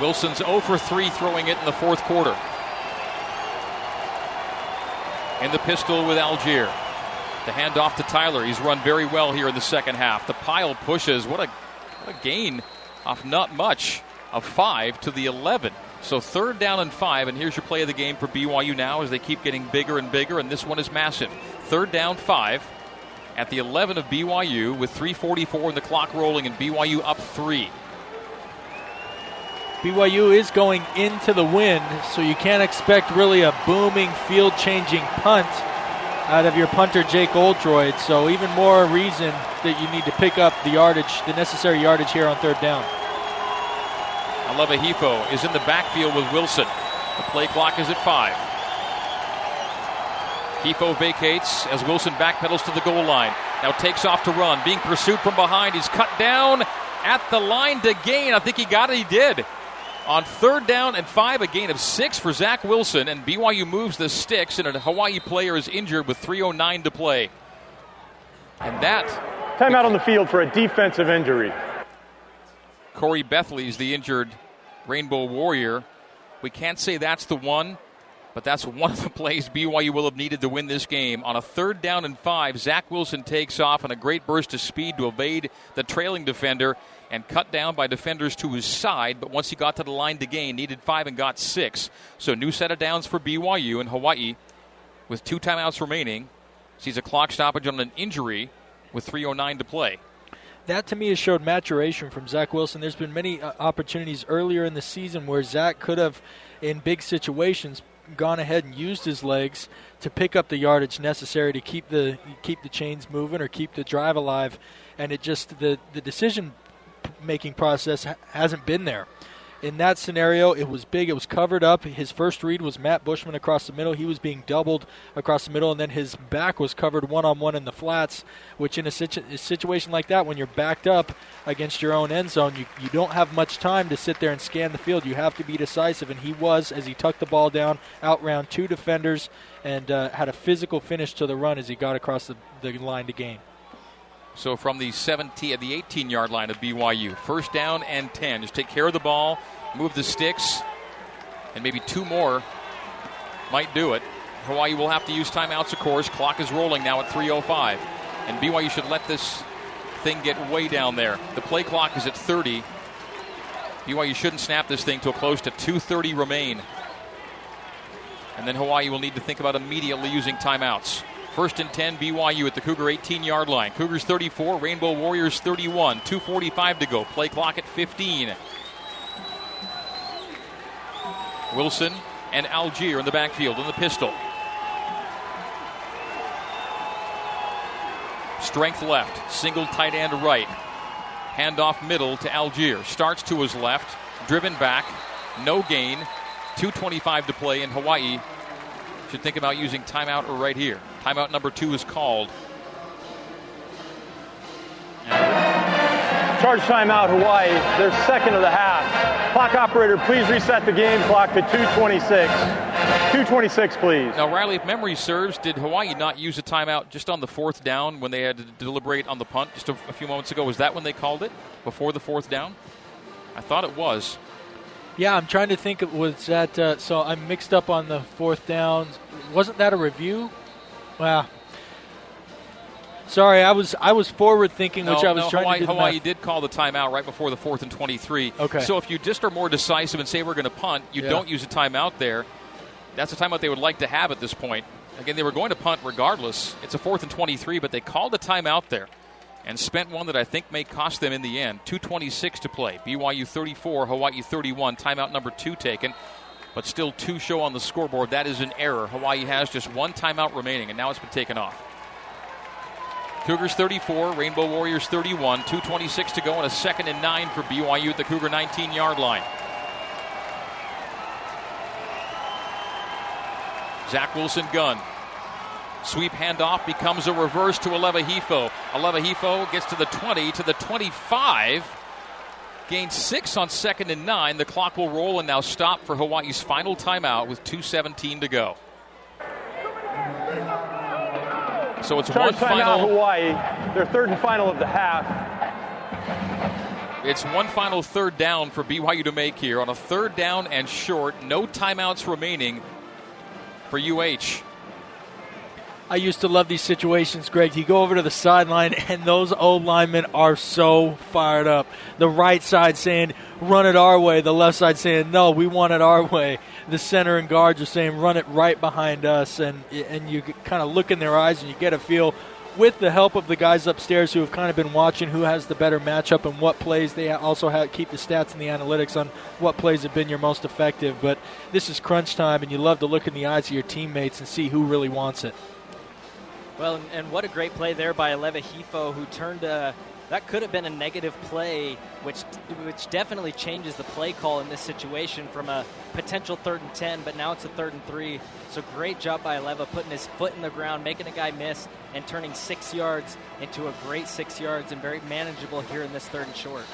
Wilson's 0 for 3 throwing it in the fourth quarter. In the pistol with Allgeier. The handoff to Tyler. He's run very well here in the second half. The pile pushes. What a, what a gain off not much of five to the 11. So third down and five, and here's your play of the game for BYU now as they keep getting bigger and bigger, and this one is massive. Third down five at the 11 of BYU with 3:44 and the clock rolling, and BYU up three. BYU is going into the wind, so you can't expect really a booming, field changing punt out of your punter, Jake Oldroyd. So, even more reason that you need to pick up the yardage, the necessary yardage here on third down. Aleva Hifo is in the backfield with Wilson. The play clock is at five. Hifo vacates as Wilson backpedals to the goal line. Now takes off to run. Being pursued from behind. He's cut down at the line to gain. I think he got it. He did. On third down and five, a gain of six for Zach Wilson, and BYU moves the sticks, and a Hawaii player is injured with 3.09 to play. And that. Timeout on the field for a defensive injury. Khoury Bethley's the injured Rainbow Warrior. We can't say that's the one, but that's one of the plays BYU will have needed to win this game. On a third down and five, Zach Wilson takes off on a great burst of speed to evade the trailing defender and cut down by defenders to his side. But once he got to the line to gain, needed five and got six. So new set of downs for BYU in Hawaii with two timeouts remaining. Sees a clock stoppage on an injury with 3:09 to play. That to me has showed maturation from Zach Wilson. There's been many uh, opportunities earlier in the season where Zach could have, in big situations, gone ahead and used his legs to pick up the yardage necessary to keep the keep the chains moving or keep the drive alive, and it just the the decision making process hasn't been there. In that scenario, it was big. It was covered up. His first read was Matt Bushman across the middle. He was being doubled across the middle, and then his back was covered one on one in the flats. Which, in a, situ- a, situation like that, when you're backed up against your own end zone, you, you don't have much time to sit there and scan the field. You have to be decisive, and he was as he tucked the ball down, outround two defenders, and uh, had a physical finish to the run as he got across the, the line to gain. So from the 17, the 18 yard line of BYU, first down and 10. Just take care of the ball, move the sticks, and maybe two more might do it. Hawaii will have to use timeouts, of course. Clock is rolling now at 3:05, and BYU should let this thing get way down there. The play clock is at 30. BYU shouldn't snap this thing till close to 2:30 remain, and then Hawaii will need to think about immediately using timeouts. First and 10, BYU at the Cougar 18 yard line. Cougars 34, Rainbow Warriors 31. 2.45 to go. Play clock at 15. Wilson and Allgeier in the backfield in the pistol. Strength left, single tight end right. Handoff middle to Allgeier. Starts to his left, driven back, no gain. 2.25 to play in Hawaii. Should think about using timeout or right here. Timeout number two is called. Charge timeout, Hawaii. Their second of the half. Clock operator, please reset the game clock to 226. 226, please. Now, Riley, if memory serves, did Hawaii not use a timeout just on the fourth down when they had to deliberate on the punt just a, a few moments ago? Was that when they called it? Before the fourth down? I thought it was. Yeah, I'm trying to think. Was that uh, so? I'm mixed up on the fourth down. Wasn't that a review? Well, sorry, I was I was forward thinking, no, which I was no, trying Hawaii, to do. Hawaii did call the timeout right before the fourth and 23. Okay. So if you just are more decisive and say we're going to punt, you Yeah. don't use a timeout there. That's a timeout they would like to have at this point. Again, they were going to punt regardless. It's a fourth and 23, but they called a timeout there and spent one that I think may cost them in the end. 226 to play. BYU 34, Hawaii 31. Timeout number two taken, but still two show on the scoreboard. That is an error. Hawaii has just one timeout remaining, and now it's been taken off. Cougars 34, Rainbow Warriors 31. 226 to go, and a second and nine for BYU at the Cougar 19 yard line. Zach Wilson gun. Sweep handoff becomes a reverse to Aleva Hifo. Aleva Hifo gets to the 20, to the 25. Gains six on second and nine. The clock will roll and now stop for Hawaii's final timeout with 2.17 to go. So it's Charge one final. Hawaii. Their third and final of the half. It's one final third down for BYU to make here on a third down and short. No timeouts remaining for UH. I used to love these situations, Greg. You go over to the sideline, and those old linemen are so fired up. The right side saying, run it our way. The left side saying, no, we want it our way. The center and guards are saying, run it right behind us. And, and you kind of look in their eyes and you get a feel with the help of the guys upstairs who have kind of been watching who has the better matchup and what plays they also have, keep the stats and the analytics on what plays have been your most effective. But this is crunch time, and you love to look in the eyes of your teammates and see who really wants it. Well, and, what a great play there by Aleva Hifo, who turned a that could have been a negative play, which which definitely changes the play call in this situation from a potential third and ten, but now it's a third and three. So great job by Aleva putting his foot in the ground, making a guy miss, and turning six yards into a great six yards and very manageable here in this third and short.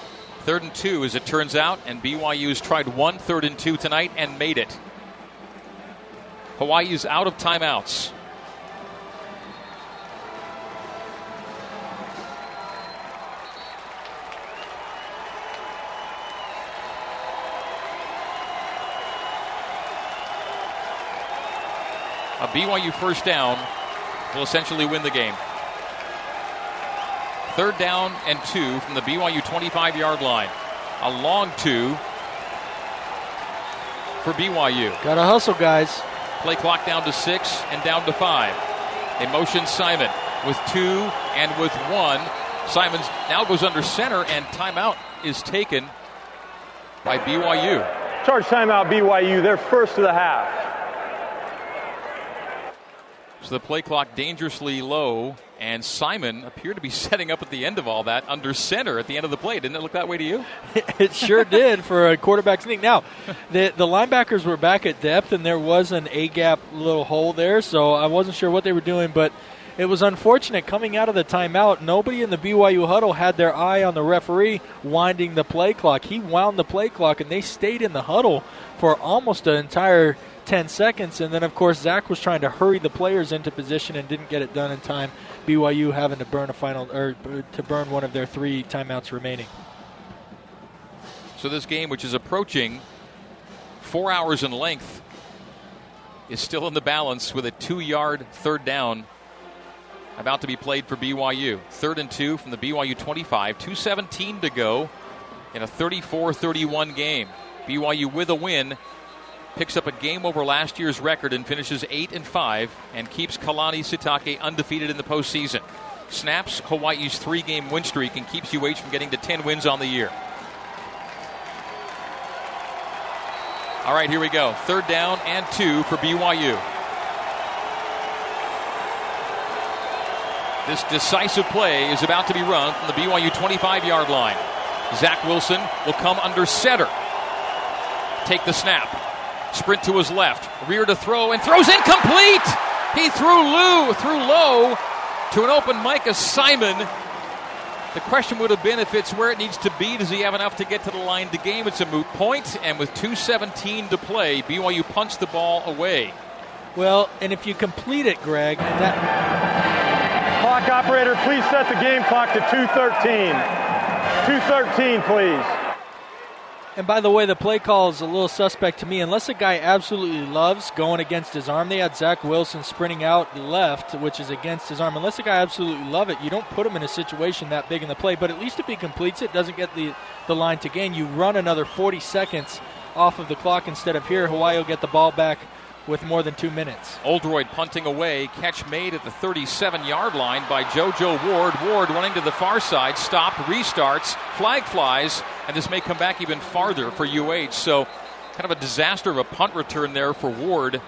Third and two, as it turns out, and BYU's tried one third and two tonight and made it. Hawaii's out of timeouts. A BYU first down will essentially win the game. Third down and two from the BYU 25 yard line. A long two for BYU. Got to hustle, guys. Play clock down to six and down to five. They motion Simon with two and with one. Simons now goes under center, and timeout is taken by BYU. Charge timeout, BYU. They're first of the half. So the play clock dangerously low, and Simon appeared to be setting up at the end of all that under center at the end of the play. Didn't it look that way to you? it sure did for a quarterback sneak. Now, the the linebackers were back at depth, and there was an A gap little hole there, so I wasn't sure what they were doing, but. It was unfortunate coming out of the timeout. Nobody in the BYU huddle had their eye on the referee winding the play clock. He wound the play clock, and they stayed in the huddle for almost an entire 10 seconds. And then, of course, Zach was trying to hurry the players into position and didn't get it done in time. BYU having to burn a final or to burn one of their three timeouts remaining. So this game, which is approaching four hours in length, is still in the balance with a two-yard third down about to be played for BYU. Third and two from the BYU 25, 217 to go in a 34-31 game. BYU with a win picks up a game over last year's record and finishes 8 and 5 and keeps Kalani Sitake undefeated in the postseason. Snaps Hawaii's three game win streak and keeps UH from getting to 10 wins on the year. All right, here we go. Third down and two for BYU. This decisive play is about to be run from the BYU 25 yard line. Zach Wilson will come under center. Take the snap Sprint to his left. Rear to throw and throws incomplete. He threw Lou, threw low to an open Micah Simon. The question would have been if it's where it needs to be, does he have enough to get to the line to game? It's a moot point, and with 2.17 to play, BYU punts the ball away. Well, and if you complete it, Greg, that. Clock operator, please set the game clock to 2.13. 2.13, please. And by the way, the play call is a little suspect to me. Unless a guy absolutely loves going against his arm, they had Zach Wilson sprinting out left, which is against his arm. Unless a guy absolutely love it, you don't put him in a situation that big in the play. But at least if he completes it, doesn't get the, the line to gain, you run another 40 seconds off of the clock instead of here. Hawaii will get the ball back with more than two minutes. Oldroyd punting away. Catch made at the 37 yard line by JoJo Ward. Ward running to the far side. Stopped, restarts. Flag flies. And this may come back even farther for UH. So, kind of a disaster of a punt return there for Ward.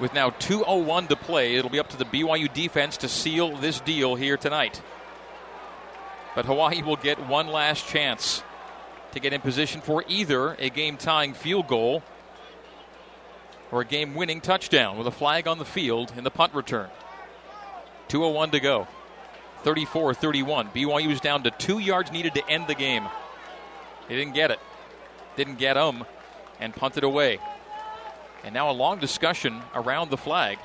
With now 2.01 to play, it'll be up to the BYU defense to seal this deal here tonight. But Hawaii will get one last chance to get in position for either a game tying field goal or a game winning touchdown with a flag on the field in the punt return. 2.01 to go. 34 31. BYU is down to two yards needed to end the game. They didn't get it. Didn't get them and punted away. And now a long discussion around the flag.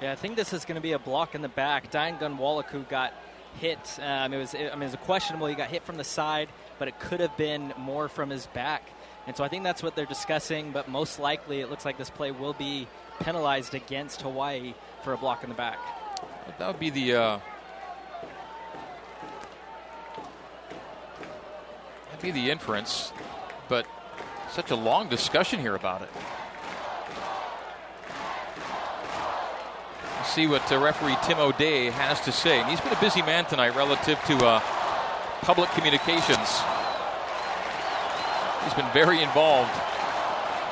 Yeah, I think this is going to be a block in the back. Dayan Ghanwoloku got hit. Um, it was, I mean, it was questionable. He got hit from the side, but it could have been more from his back. And so I think that's what they're discussing. But most likely, it looks like this play will be penalized against Hawaii for a block in the back. That would be the. Uh, that'd be the inference, but such a long discussion here about it. see what uh, referee Tim O'Day has to say. And he's been a busy man tonight relative to uh, public communications. He's been very involved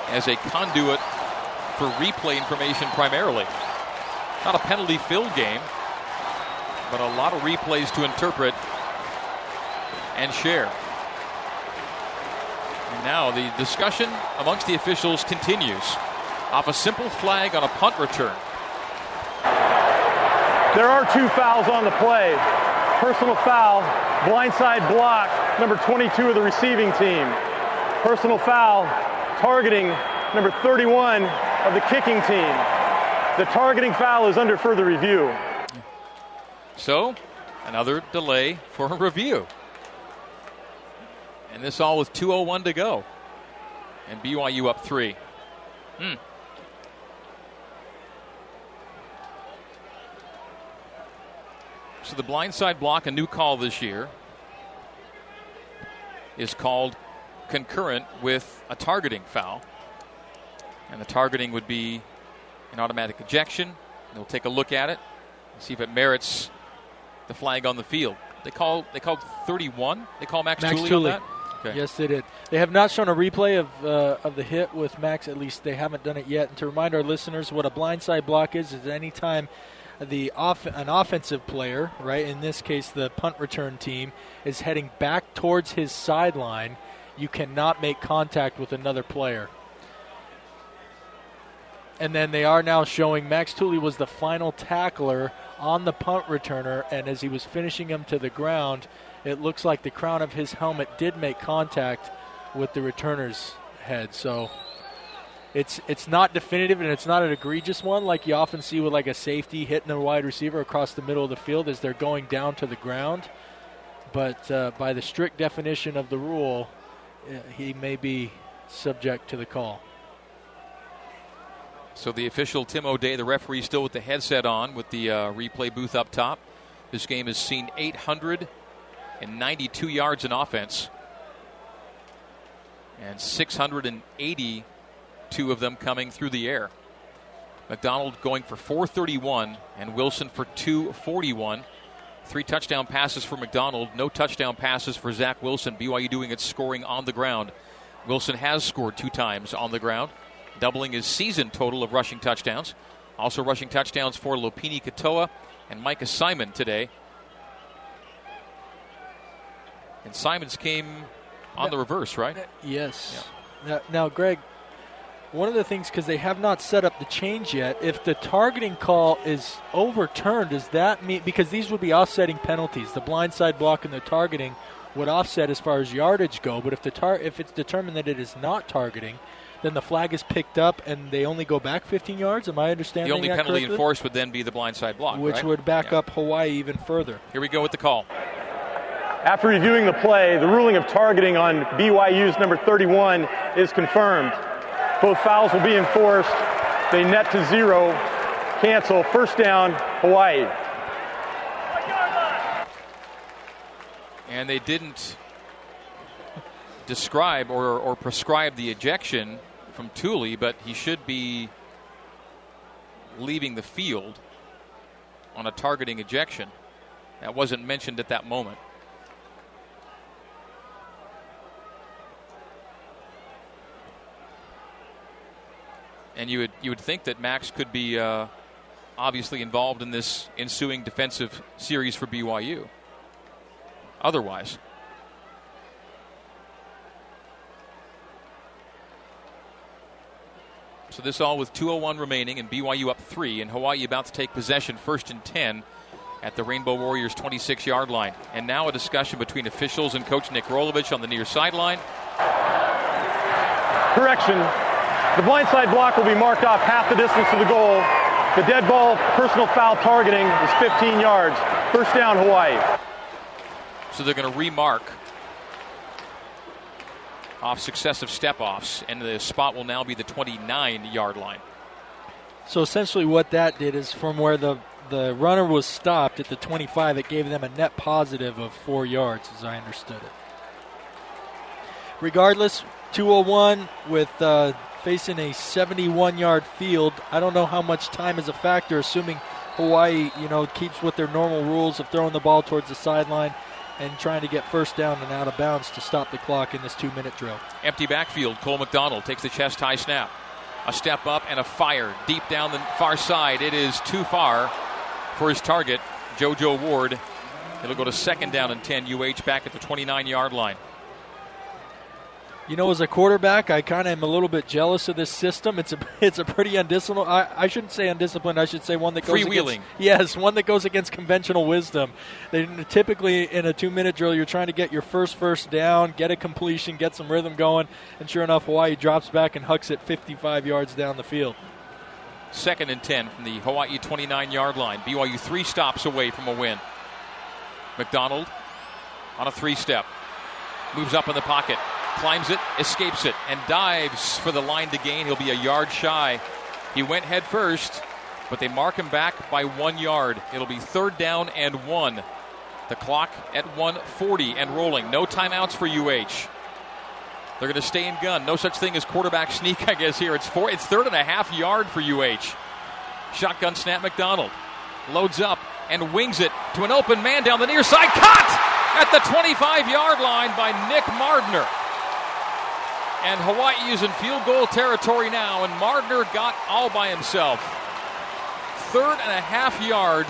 as a conduit for replay information primarily. Not a penalty filled game, but a lot of replays to interpret and share. And now the discussion amongst the officials continues off a simple flag on a punt return. There are two fouls on the play. Personal foul, blindside block, number 22 of the receiving team. Personal foul, targeting number 31 of the kicking team. The targeting foul is under further review. So, another delay for a review. And this all with 2.01 to go. And BYU up three. Hmm. So the blindside block, a new call this year, is called concurrent with a targeting foul. And the targeting would be an automatic ejection. They'll take a look at it and see if it merits the flag on the field. They call they called 31. They call Max, Max Tooley, Tooley. on that. Okay. Yes, they did. They have not shown a replay of uh, of the hit with Max. At least they haven't done it yet. And to remind our listeners, what a blindside block is is any time the off an offensive player, right? In this case, the punt return team is heading back towards his sideline. You cannot make contact with another player. And then they are now showing Max Tooley was the final tackler on the punt returner, and as he was finishing him to the ground, it looks like the crown of his helmet did make contact with the returner's head. So it's it's not definitive and it's not an egregious one like you often see with like a safety hitting a wide receiver across the middle of the field as they're going down to the ground. But uh, by the strict definition of the rule, he may be subject to the call. So the official Tim O'Day, the referee, still with the headset on with the uh, replay booth up top. This game has seen 892 yards in offense and 682 of them coming through the air. McDonald going for 431 and Wilson for 241. Three touchdown passes for McDonald, no touchdown passes for Zach Wilson. BYU doing its scoring on the ground. Wilson has scored two times on the ground, doubling his season total of rushing touchdowns. Also rushing touchdowns for Lopini Katoa and Micah Simon today. And Simon's came on the reverse, right? Yes. Yeah. Now, now, Greg, one of the things because they have not set up the change yet if the targeting call is overturned does that mean because these would be offsetting penalties the blindside block and the targeting would offset as far as yardage go but if the tar- if it's determined that it is not targeting then the flag is picked up and they only go back 15 yards am i understanding the only penalty correctly? enforced would then be the blindside block which right? would back yeah. up hawaii even further here we go with the call after reviewing the play, the ruling of targeting on BYU's number 31 is confirmed. Both fouls will be enforced. They net to zero. Cancel. First down, Hawaii. And they didn't describe or, or prescribe the ejection from Tooley, but he should be leaving the field on a targeting ejection. That wasn't mentioned at that moment. And you would you would think that Max could be uh, obviously involved in this ensuing defensive series for BYU. Otherwise. So this all with 201 remaining and BYU up 3 and Hawaii about to take possession first and 10 at the Rainbow Warriors 26 yard line. And now a discussion between officials and coach Nick Rolovich on the near sideline. Correction. The blindside block will be marked off half the distance to the goal. The dead ball personal foul targeting is 15 yards. First down, Hawaii. So they're going to remark off successive step offs, and the spot will now be the 29 yard line. So essentially, what that did is from where the the runner was stopped at the 25, it gave them a net positive of four yards, as I understood it. Regardless, 201 with uh, facing a 71 yard field. I don't know how much time is a factor, assuming Hawaii, you know, keeps with their normal rules of throwing the ball towards the sideline and trying to get first down and out of bounds to stop the clock in this two minute drill. Empty backfield. Cole McDonald takes the chest high snap. A step up and a fire deep down the far side. It is too far for his target, JoJo Ward. It'll go to second down and 10. UH back at the 29 yard line. You know, as a quarterback, I kind of am a little bit jealous of this system. It's a it's a pretty undisciplined. I, I shouldn't say undisciplined. I should say one that goes freewheeling. Against, yes, one that goes against conventional wisdom. They typically in a two minute drill, you're trying to get your first first down, get a completion, get some rhythm going, and sure enough, Hawaii drops back and hucks it 55 yards down the field. Second and 10 from the Hawaii 29 yard line. BYU three stops away from a win. McDonald on a three step. Moves up in the pocket climbs it, escapes it, and dives for the line to gain. He'll be a yard shy. He went head first, but they mark him back by one yard. It'll be third down and one. The clock at 140 and rolling. No timeouts for UH. They're going to stay in gun. No such thing as quarterback sneak, I guess, here. It's four. It's third and a half yard for UH. Shotgun snap McDonald. Loads up and wings it to an open man down the near side. Caught at the 25 yard line by Nick Mardner. And Hawaii is in field goal territory now, and Mardner got all by himself. Third and a half yard,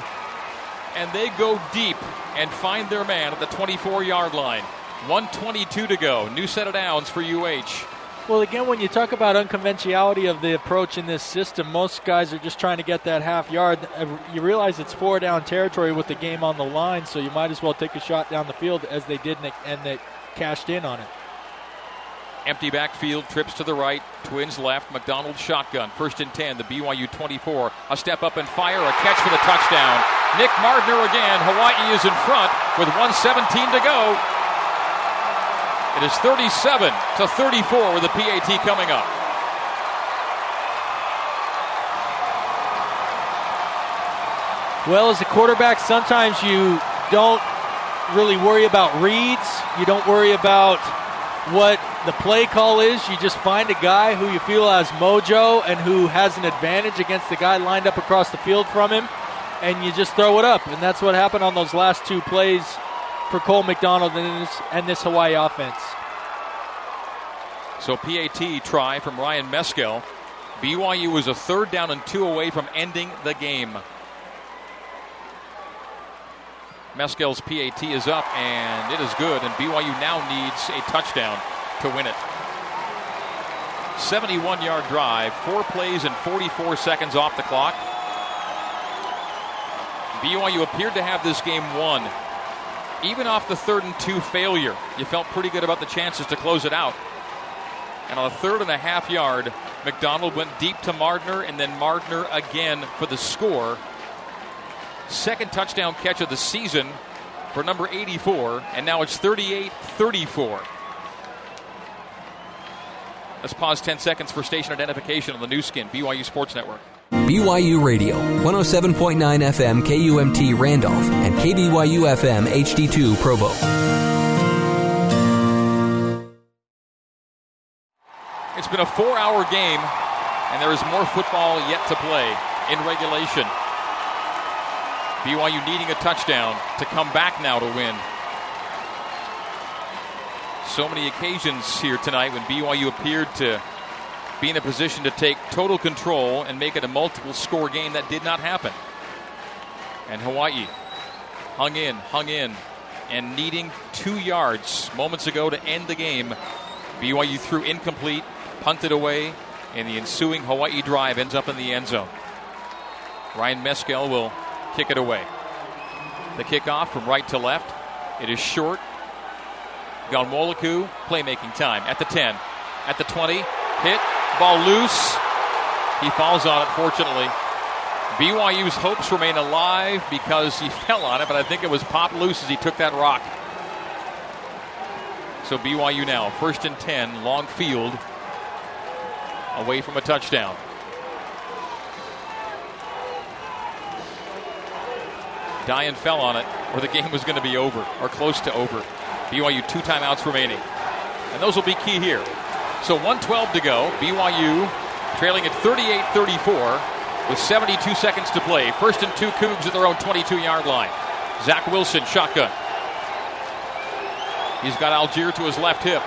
and they go deep and find their man at the 24 yard line. 122 to go. New set of downs for UH. Well, again, when you talk about unconventionality of the approach in this system, most guys are just trying to get that half yard. Uh, you realize it's four down territory with the game on the line, so you might as well take a shot down the field as they did, and they cashed in on it. Empty backfield, trips to the right, twins left, McDonald shotgun. First and 10, the BYU 24. A step up and fire, a catch for the touchdown. Nick Mardner again. Hawaii is in front with 117 to go. It is 37 to 34 with the PAT coming up. Well, as a quarterback, sometimes you don't really worry about reads. You don't worry about what the play call is. You just find a guy who you feel has mojo and who has an advantage against the guy lined up across the field from him, and you just throw it up. And that's what happened on those last two plays for Cole McDonald and this, and this Hawaii offense. So PAT try from Ryan Meskell. BYU was a third down and two away from ending the game. Meskell's PAT is up and it is good, and BYU now needs a touchdown to win it. 71 yard drive, four plays and 44 seconds off the clock. BYU appeared to have this game won. Even off the third and two failure, you felt pretty good about the chances to close it out. And on a third and a half yard, McDonald went deep to Mardner, and then Mardner again for the score. Second touchdown catch of the season for number 84, and now it's 38 34. Let's pause 10 seconds for station identification on the Nu Skin, BYU Sports Network. BYU Radio, 107.9 FM KUMT Randolph, and KBYU FM HD2 Provo. It's been a four hour game, and there is more football yet to play in regulation. BYU needing a touchdown to come back now to win. So many occasions here tonight when BYU appeared to be in a position to take total control and make it a multiple score game. That did not happen. And Hawaii hung in, hung in, and needing two yards moments ago to end the game. BYU threw incomplete, punted away, and the ensuing Hawaii drive ends up in the end zone. Ryan Meskell will kick it away. The kickoff from right to left. It is short. Ghanwoloku, playmaking time at the 10, at the 20, hit, ball loose. He falls on it, fortunately. BYU's hopes remain alive because he fell on it, but I think it was popped loose as he took that rock. So BYU now, first and 10, long field, away from a touchdown. Dayan fell on it, or the game was going to be over, or close to over. BYU two timeouts remaining. And those will be key here. So 112 to go. BYU trailing at 38 34 with 72 seconds to play. First and two Cougs at their own 22 yard line. Zach Wilson, shotgun. He's got Allgeier to his left hip.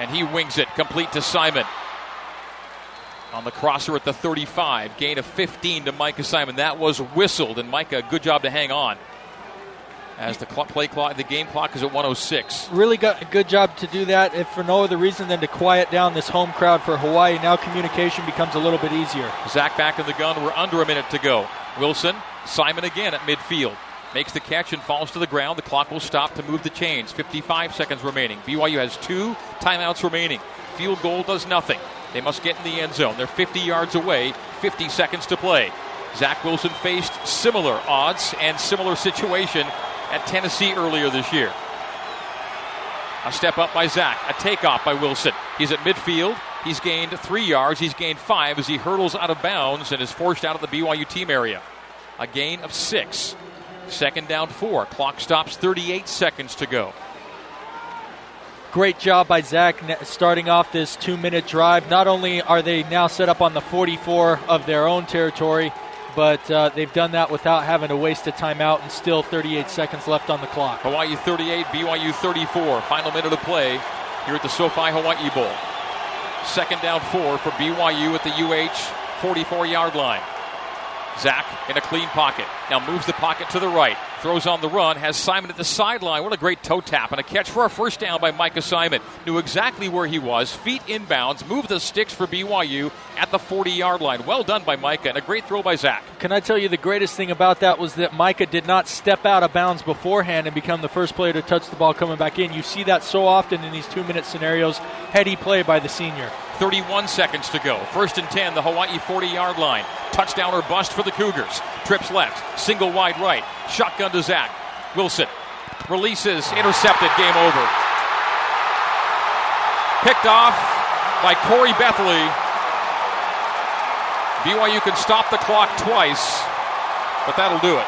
And he wings it complete to Simon. On the crosser at the 35. Gain of 15 to Micah Simon. That was whistled, and Micah, good job to hang on as the clock, play clock, the game clock is at 106. Really got a good job to do that, if for no other reason than to quiet down this home crowd for Hawaii. Now communication becomes a little bit easier. Zach back in the gun. We're under a minute to go. Wilson, Simon again at midfield. Makes the catch and falls to the ground. The clock will stop to move the chains. 55 seconds remaining. BYU has two timeouts remaining. Field goal does nothing. They must get in the end zone. They're 50 yards away. 50 seconds to play. Zach Wilson faced similar odds and similar situation at Tennessee earlier this year. A step up by Zach, a takeoff by Wilson. He's at midfield. He's gained three yards. He's gained five as he hurdles out of bounds and is forced out of the BYU team area. A gain of six. Second down, four. Clock stops 38 seconds to go. Great job by Zach starting off this two minute drive. Not only are they now set up on the 44 of their own territory, but uh, they've done that without having to waste a timeout and still 38 seconds left on the clock. Hawaii 38, BYU 34. Final minute of play here at the SoFi Hawaii Bowl. Second down four for BYU at the UH 44 yard line. Zach in a clean pocket. Now moves the pocket to the right. Throws on the run. Has Simon at the sideline. What a great toe tap and a catch for a first down by Micah Simon. Knew exactly where he was. Feet inbounds. Moved the sticks for BYU at the 40 yard line. Well done by Micah and a great throw by Zach. Can I tell you the greatest thing about that was that Micah did not step out of bounds beforehand and become the first player to touch the ball coming back in. You see that so often in these two minute scenarios. Heady play by the senior. 31 seconds to go. First and 10, the Hawaii 40 yard line. Touchdown or bust for the Cougars. Trips left, single wide right. Shotgun to Zach. Wilson releases, intercepted, game over. Picked off by Khoury Bethley. BYU can stop the clock twice, but that'll do it.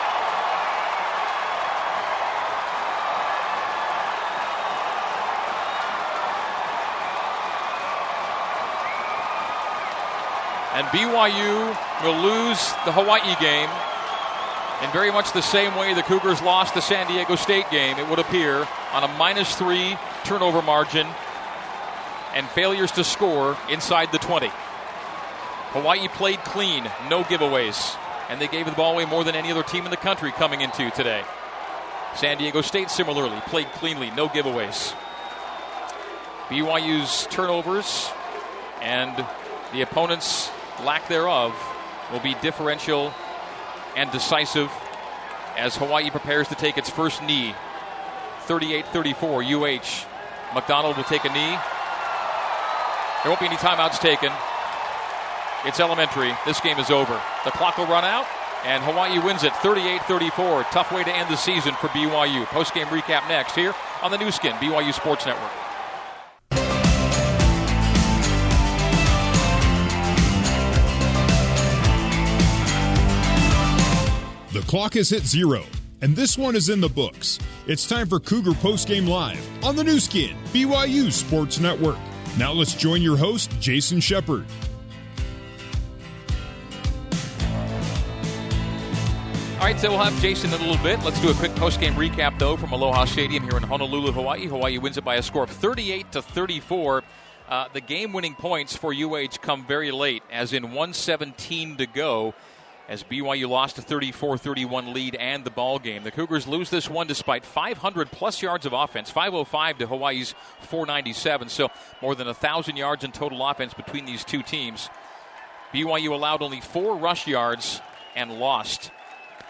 And BYU will lose the Hawaii game in very much the same way the Cougars lost the San Diego State game, it would appear, on a minus three turnover margin and failures to score inside the 20. Hawaii played clean, no giveaways, and they gave the ball away more than any other team in the country coming into today. San Diego State similarly played cleanly, no giveaways. BYU's turnovers and the opponent's lack thereof will be differential and decisive as Hawaii prepares to take its first knee. 38 34, UH. McDonald will take a knee. There won't be any timeouts taken. It's elementary. This game is over. The clock will run out, and Hawaii wins it 38 34. Tough way to end the season for BYU. Post game recap next here on the Nu Skin, BYU Sports Network. Clock has hit zero, and this one is in the books. It's time for Cougar Postgame Live on the Nu Skin, BYU Sports Network. Now let's join your host, Jason Shepard. All right, so we'll have Jason in a little bit. Let's do a quick post-game recap, though, from Aloha Stadium here in Honolulu, Hawaii. Hawaii wins it by a score of 38 to 34. Uh, the game-winning points for UH come very late, as in 117 to go as BYU lost a 34-31 lead and the ball game. The Cougars lose this one despite 500 plus yards of offense, 505 to Hawaii's 497. So more than a thousand yards in total offense between these two teams. BYU allowed only four rush yards and lost.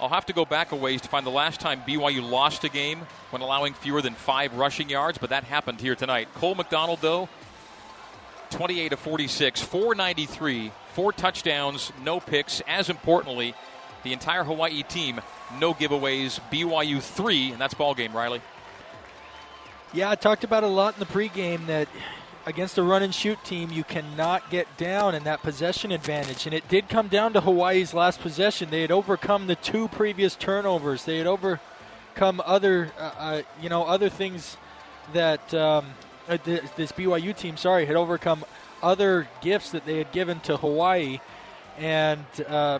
I'll have to go back a ways to find the last time BYU lost a game when allowing fewer than five rushing yards, but that happened here tonight. Cole McDonald, though, 28 of 46, 493, four touchdowns, no picks. As importantly, the entire Hawaii team, no giveaways. BYU three, and that's ball game. Riley. Yeah, I talked about a lot in the pregame that against a run and shoot team, you cannot get down in that possession advantage. And it did come down to Hawaii's last possession. They had overcome the two previous turnovers. They had overcome other, uh, uh, you know, other things that um, uh, this BYU team, sorry, had overcome other gifts that they had given to Hawaii, and uh,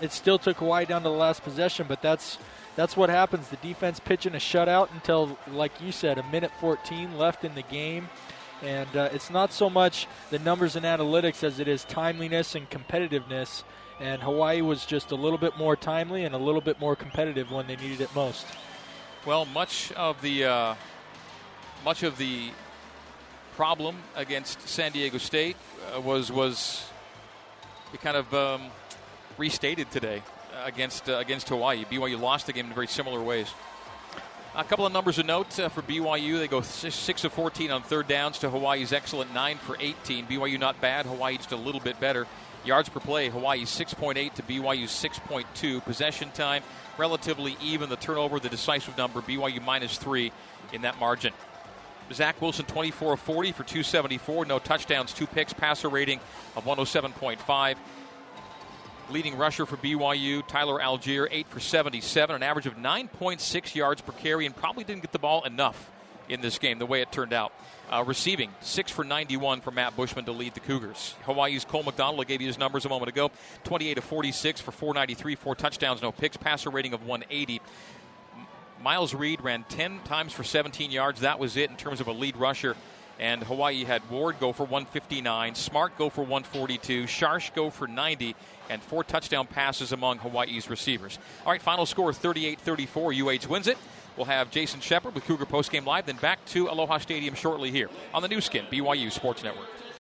it still took Hawaii down to the last possession. But that's that's what happens. The defense pitching a shutout until, like you said, a minute 14 left in the game. And uh, it's not so much the numbers and analytics as it is timeliness and competitiveness. And Hawaii was just a little bit more timely and a little bit more competitive when they needed it most. Well, much of the uh, much of the problem against San Diego State uh, was was kind of um, restated today against uh, against Hawaii. BYU lost the game in very similar ways. A couple of numbers of note uh, for BYU. They go 6 of 14 on third downs to Hawaii's excellent 9 for 18. BYU not bad. Hawaii just a little bit better. Yards per play, Hawaii 6.8 to BYU 6.2. Possession time, relatively even. The turnover, the decisive number, BYU minus 3 in that margin. Zach Wilson 24 of 40 for 274. No touchdowns, two picks, passer rating of 107.5. Leading rusher for BYU, Tyler Allgeier, 8 for 77, an average of 9.6 yards per carry, and probably didn't get the ball enough in this game the way it turned out. Uh, receiving, 6 for 91 for Matt Bushman to lead the Cougars. Hawaii's Cole McDonald, I gave you his numbers a moment ago 28 of 46 for 493, four touchdowns, no picks, passer rating of 180. Miles Reed ran 10 times for 17 yards. That was it in terms of a lead rusher. And Hawaii had Ward go for 159, Smart go for 142, Sharsh go for 90, and four touchdown passes among Hawaii's receivers. All right, final score 38 34. UH wins it. We'll have Jason Shepard with Cougar Postgame Live, then back to Aloha Stadium shortly here on the Nu Skin, BYU Sports Network.